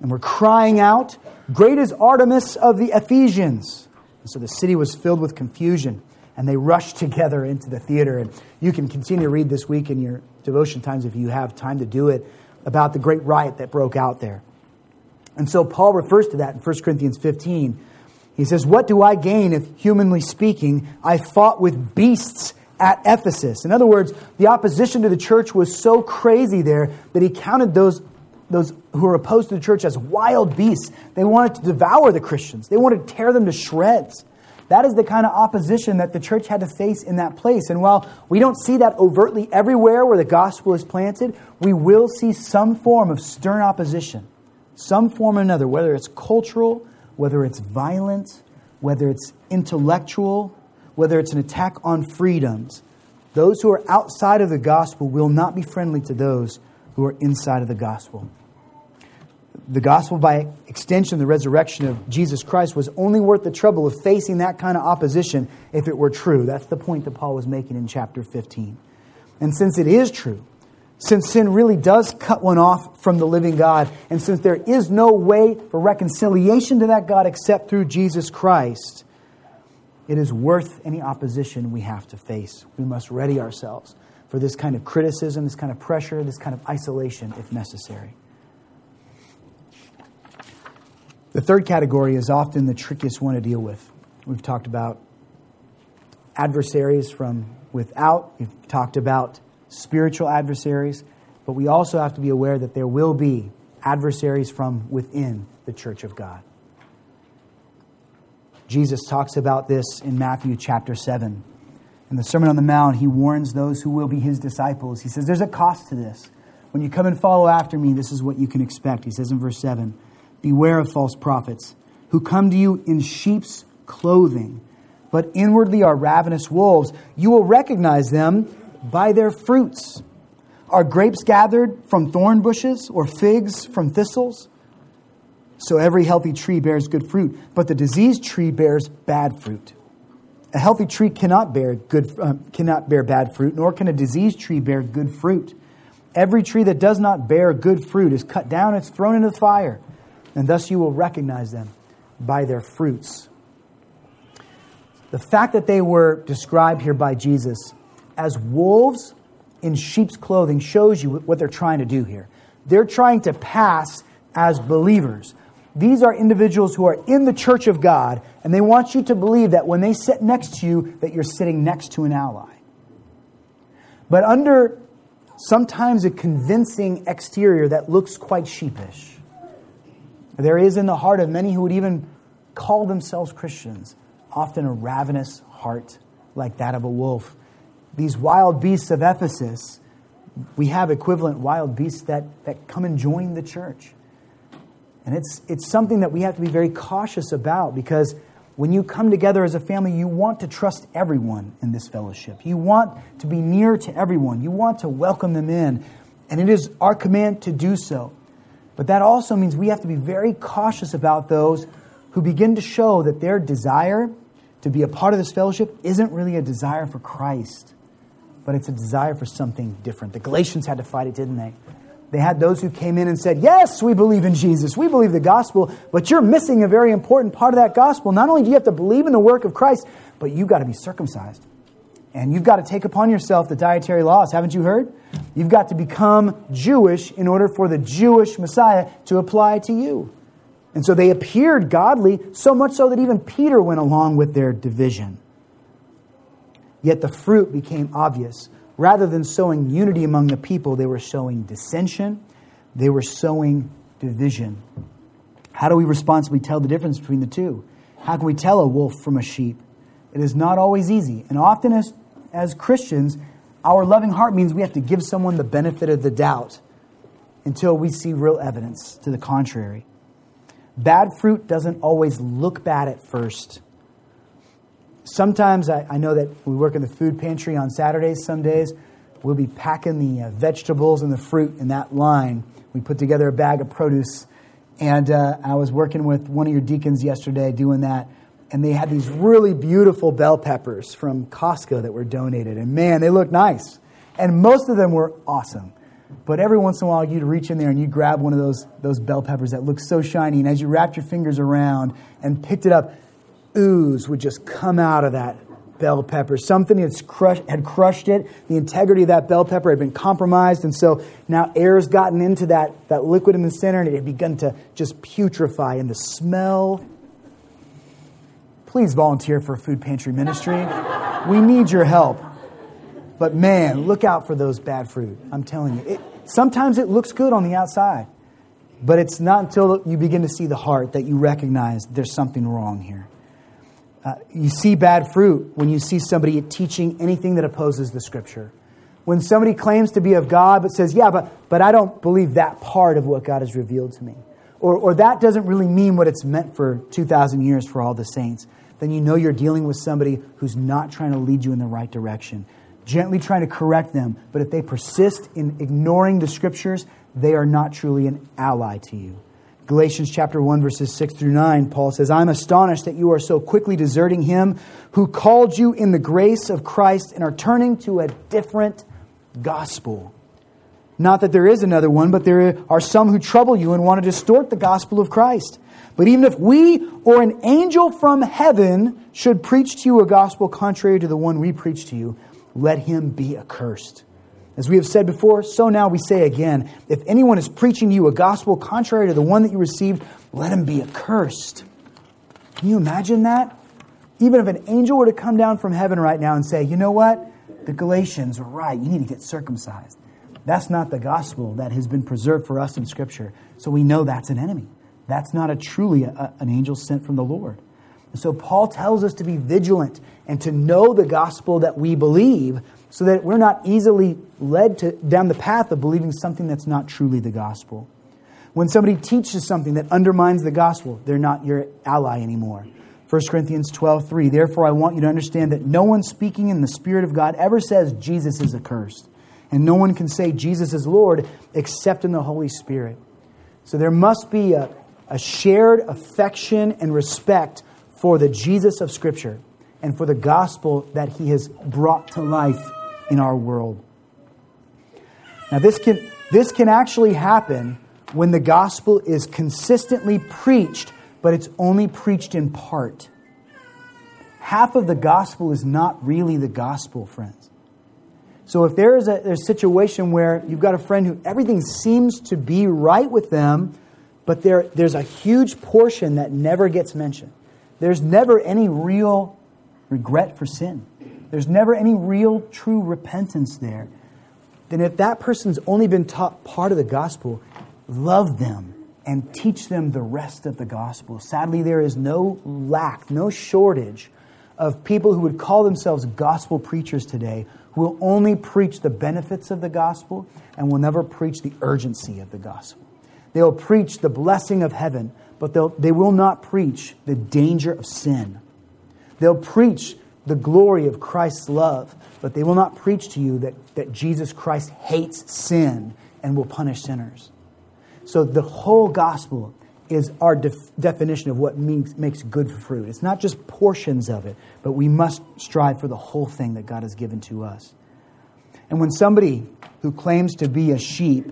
and we were crying out, Great is Artemis of the Ephesians. And so the city was filled with confusion, and they rushed together into the theater. And you can continue to read this week in your devotion times if you have time to do it about the great riot that broke out there. And so Paul refers to that in 1 Corinthians 15. He says, What do I gain if, humanly speaking, I fought with beasts at Ephesus. In other words, the opposition to the church was so crazy there that he counted those, those who are opposed to the church as wild beasts. They wanted to devour the Christians, they wanted to tear them to shreds. That is the kind of opposition that the church had to face in that place. And while we don't see that overtly everywhere where the gospel is planted, we will see some form of stern opposition, some form or another, whether it's cultural, whether it's violent, whether it's intellectual, whether it's an attack on freedoms, Those who are outside of the gospel will not be friendly to those who are inside of the gospel. The gospel, by extension, the resurrection of Jesus Christ, was only worth the trouble of facing that kind of opposition if it were true. That's the point that Paul was making in chapter 15. And since it is true, since sin really does cut one off from the living God, and since there is no way for reconciliation to that God except through Jesus Christ, it is worth any opposition we have to face. We must ready ourselves for this kind of criticism, this kind of pressure, this kind of isolation if necessary. The third category is often the trickiest one to deal with. We've talked about adversaries from without, we've talked about spiritual adversaries, but we also have to be aware that there will be adversaries from within the church of God. Jesus talks about this in Matthew chapter 7. In the Sermon on the Mount, he warns those who will be his disciples. He says, There's a cost to this. When you come and follow after me, this is what you can expect. He says in verse 7 Beware of false prophets who come to you in sheep's clothing, but inwardly are ravenous wolves. You will recognize them by their fruits. Are grapes gathered from thorn bushes or figs from thistles? So every healthy tree bears good fruit, but the diseased tree bears bad fruit. A healthy tree cannot bear good uh, cannot bear bad fruit, nor can a diseased tree bear good fruit. Every tree that does not bear good fruit is cut down, it's thrown into the fire, and thus you will recognize them by their fruits. The fact that they were described here by Jesus as wolves in sheep's clothing shows you what they're trying to do here. They're trying to pass as believers. These are individuals who are in the church of God, and they want you to believe that when they sit next to you, that you're sitting next to an ally. But under sometimes a convincing exterior that looks quite sheepish, there is in the heart of many who would even call themselves Christians often a ravenous heart like that of a wolf. These wild beasts of Ephesus, we have equivalent wild beasts that, that come and join the church. And it's, it's something that we have to be very cautious about because when you come together as a family, you want to trust everyone in this fellowship. You want to be near to everyone. You want to welcome them in. And it is our command to do so. But that also means we have to be very cautious about those who begin to show that their desire to be a part of this fellowship isn't really a desire for Christ, but it's a desire for something different. The Galatians had to fight it, didn't they? They had those who came in and said, Yes, we believe in Jesus. We believe the gospel, but you're missing a very important part of that gospel. Not only do you have to believe in the work of Christ, but you've got to be circumcised. And you've got to take upon yourself the dietary laws. Haven't you heard? You've got to become Jewish in order for the Jewish Messiah to apply to you. And so they appeared godly, so much so that even Peter went along with their division. Yet the fruit became obvious. Rather than sowing unity among the people, they were sowing dissension, they were sowing division. How do we responsibly tell the difference between the two? How can we tell a wolf from a sheep? It is not always easy. And often, as, as Christians, our loving heart means we have to give someone the benefit of the doubt until we see real evidence to the contrary. Bad fruit doesn't always look bad at first sometimes I, I, know that we work in the food pantry on Saturdays, some days. We'll be packing the uh, vegetables and the fruit in that line. We put together a bag of produce. And uh, I was working with one of your deacons yesterday doing that. And they had these really beautiful bell peppers from Costco that were donated. And man, they look nice. And most of them were awesome. But every once in a while, you'd reach in there and you'd grab one of those, those bell peppers that looked so shiny. And as you wrapped your fingers around and picked it up, ooze would just come out of that bell pepper. Something had crushed, had crushed it. The integrity of that bell pepper had been compromised. And so now air's gotten into that, that liquid in the center and it had begun to just putrefy. And the smell. Please volunteer for food pantry ministry. we need your help. But man, look out for those bad fruit. I'm telling you. It, sometimes it looks good on the outside. But it's not until you begin to see the heart that you recognize there's something wrong here. Uh, you see bad fruit when you see somebody teaching anything that opposes the scripture. When somebody claims to be of God but says, Yeah, but, but I don't believe that part of what God has revealed to me. Or, or that doesn't really mean what it's meant for 2,000 years for all the saints. Then you know you're dealing with somebody who's not trying to lead you in the right direction. gently trying to correct them. But if they persist in ignoring the scriptures, they are not truly an ally to you. Galatians chapter 1 verses 6 through 9 Paul says I'm astonished that you are so quickly deserting him who called you in the grace of Christ and are turning to a different gospel. Not that there is another one, but there are some who trouble you and want to distort the gospel of Christ. But even if we or an angel from heaven should preach to you a gospel contrary to the one we preach to you, let him be accursed. As we have said before, so now we say again if anyone is preaching to you a gospel contrary to the one that you received, let him be accursed. Can you imagine that? Even if an angel were to come down from heaven right now and say, you know what? The Galatians are right. You need to get circumcised. That's not the gospel that has been preserved for us in Scripture. So we know that's an enemy. That's not a truly a, an angel sent from the Lord. And so Paul tells us to be vigilant and to know the gospel that we believe so that we're not easily led to, down the path of believing something that's not truly the gospel. When somebody teaches something that undermines the gospel, they're not your ally anymore. 1 Corinthians 12, 3. Therefore, I want you to understand that no one speaking in the Spirit of God ever says Jesus is accursed. And no one can say Jesus is Lord except in the Holy Spirit. So there must be a, a shared affection and respect for the Jesus of Scripture and for the gospel that he has brought to life in our world. Now, this can, this can actually happen when the gospel is consistently preached, but it's only preached in part. Half of the gospel is not really the gospel, friends. So if there is a, a situation where you've got a friend who everything seems to be right with them, but there, there's a huge portion that never gets mentioned. There's never any real regret for sin. There's never any real true repentance there. Then if that person's only been taught part of the gospel, love them and teach them the rest of the gospel. Sadly, there is no lack, no shortage of people who would call themselves gospel preachers today who will only preach the benefits of the gospel and will never preach the urgency of the gospel. They'll preach the blessing of heaven, but they will not preach the danger of sin. They'll preach the glory of Christ's love, but they will not preach to you that, that Jesus Christ hates sin and will punish sinners. So the whole gospel is our def- definition of what means, makes good fruit. It's not just portions of it, but we must strive for the whole thing that God has given to us. And when somebody who claims to be a sheep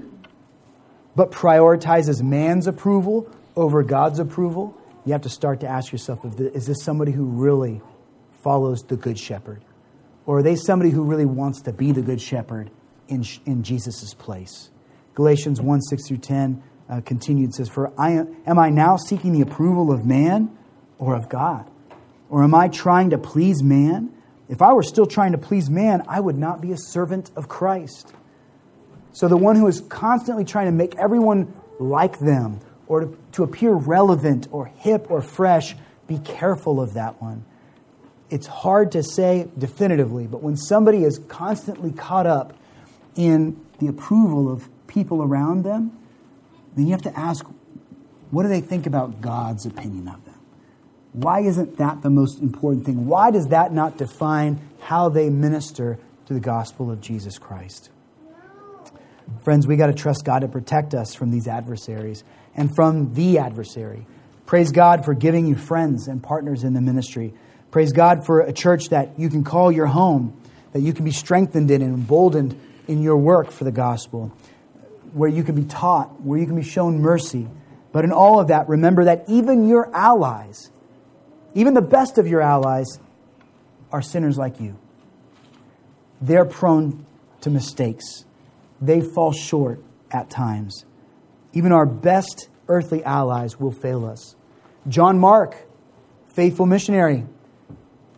but prioritizes man's approval over God's approval, you have to start to ask yourself is this somebody who really follows the Good Shepherd? Or are they somebody who really wants to be the Good Shepherd in, in Jesus' place? Galatians 1 6 through 10 uh, continued says, For I am, am I now seeking the approval of man or of God? Or am I trying to please man? If I were still trying to please man, I would not be a servant of Christ. So the one who is constantly trying to make everyone like them or to, to appear relevant or hip or fresh, be careful of that one. It's hard to say definitively, but when somebody is constantly caught up in the approval of people around them, then you have to ask what do they think about God's opinion of them? Why isn't that the most important thing? Why does that not define how they minister to the gospel of Jesus Christ? Friends, we got to trust God to protect us from these adversaries and from the adversary. Praise God for giving you friends and partners in the ministry. Praise God for a church that you can call your home, that you can be strengthened in and emboldened in your work for the gospel, where you can be taught, where you can be shown mercy. But in all of that, remember that even your allies, even the best of your allies, are sinners like you. They're prone to mistakes they fall short at times. Even our best earthly allies will fail us. John Mark, faithful missionary.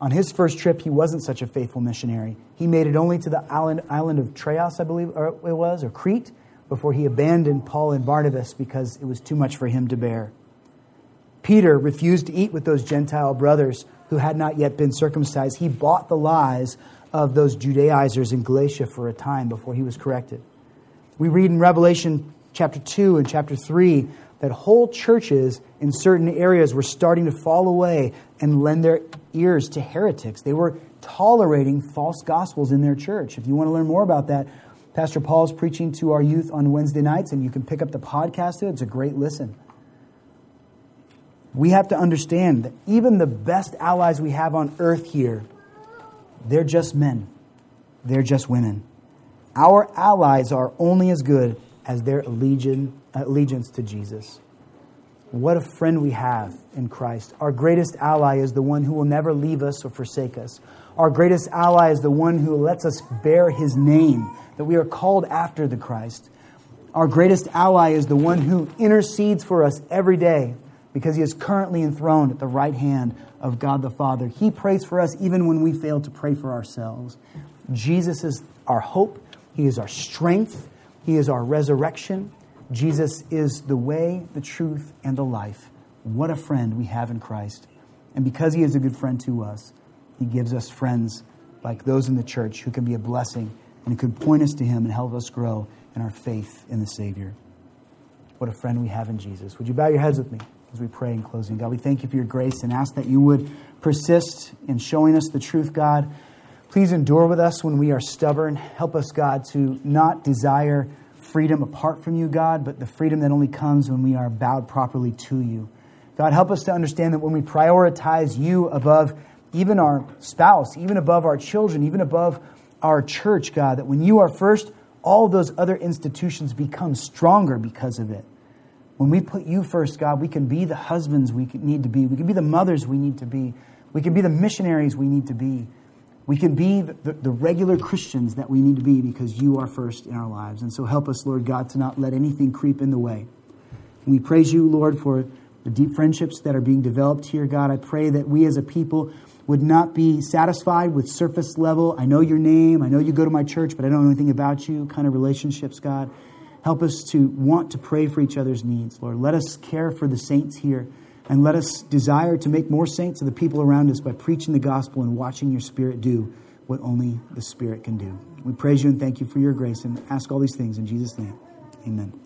On his first trip, he wasn't such a faithful missionary. He made it only to the island, island of Troas, I believe it was, or Crete, before he abandoned Paul and Barnabas because it was too much for him to bear. Peter refused to eat with those Gentile brothers who had not yet been circumcised. He bought the lies of those Judaizers in Galatia for a time before he was corrected. We read in Revelation chapter 2 and chapter 3 that whole churches in certain areas were starting to fall away and lend their ears to heretics. They were tolerating false gospels in their church. If you want to learn more about that, Pastor Paul's preaching to our youth on Wednesday nights, and you can pick up the podcast. It's a great listen. We have to understand that even the best allies we have on earth here, they're just men, they're just women. Our allies are only as good as their allegiance to Jesus. What a friend we have in Christ. Our greatest ally is the one who will never leave us or forsake us. Our greatest ally is the one who lets us bear his name, that we are called after the Christ. Our greatest ally is the one who intercedes for us every day because he is currently enthroned at the right hand of God the Father. He prays for us even when we fail to pray for ourselves. Jesus is our hope, he is our strength, he is our resurrection. Jesus is the way, the truth, and the life. What a friend we have in Christ. And because he is a good friend to us, he gives us friends like those in the church who can be a blessing and who can point us to him and help us grow in our faith in the Savior. What a friend we have in Jesus. Would you bow your heads with me as we pray in closing? God, we thank you for your grace and ask that you would persist in showing us the truth, God. Please endure with us when we are stubborn. Help us, God, to not desire freedom apart from you, God, but the freedom that only comes when we are bowed properly to you. God, help us to understand that when we prioritize you above even our spouse, even above our children, even above our church, God, that when you are first, all those other institutions become stronger because of it. When we put you first, God, we can be the husbands we need to be. We can be the mothers we need to be. We can be the missionaries we need to be. We can be the, the, regular Christians that we need to be because you are first in our lives. And so help us, Lord God, to not let anything creep in the way. And we praise you, Lord, for the deep friendships that are being developed here, God. I pray that we as a people would not be satisfied with surface level, I know your name, I know you go to my church, but I don't know anything about you kind of relationships, God. Help us to want to pray for each other's needs, Lord. Let us care for the saints here. And let us desire to make more saints of the people around us by preaching the gospel and watching your Spirit do what only the Spirit can do. We praise you and thank you for your grace and ask all these things in Jesus' name. Amen.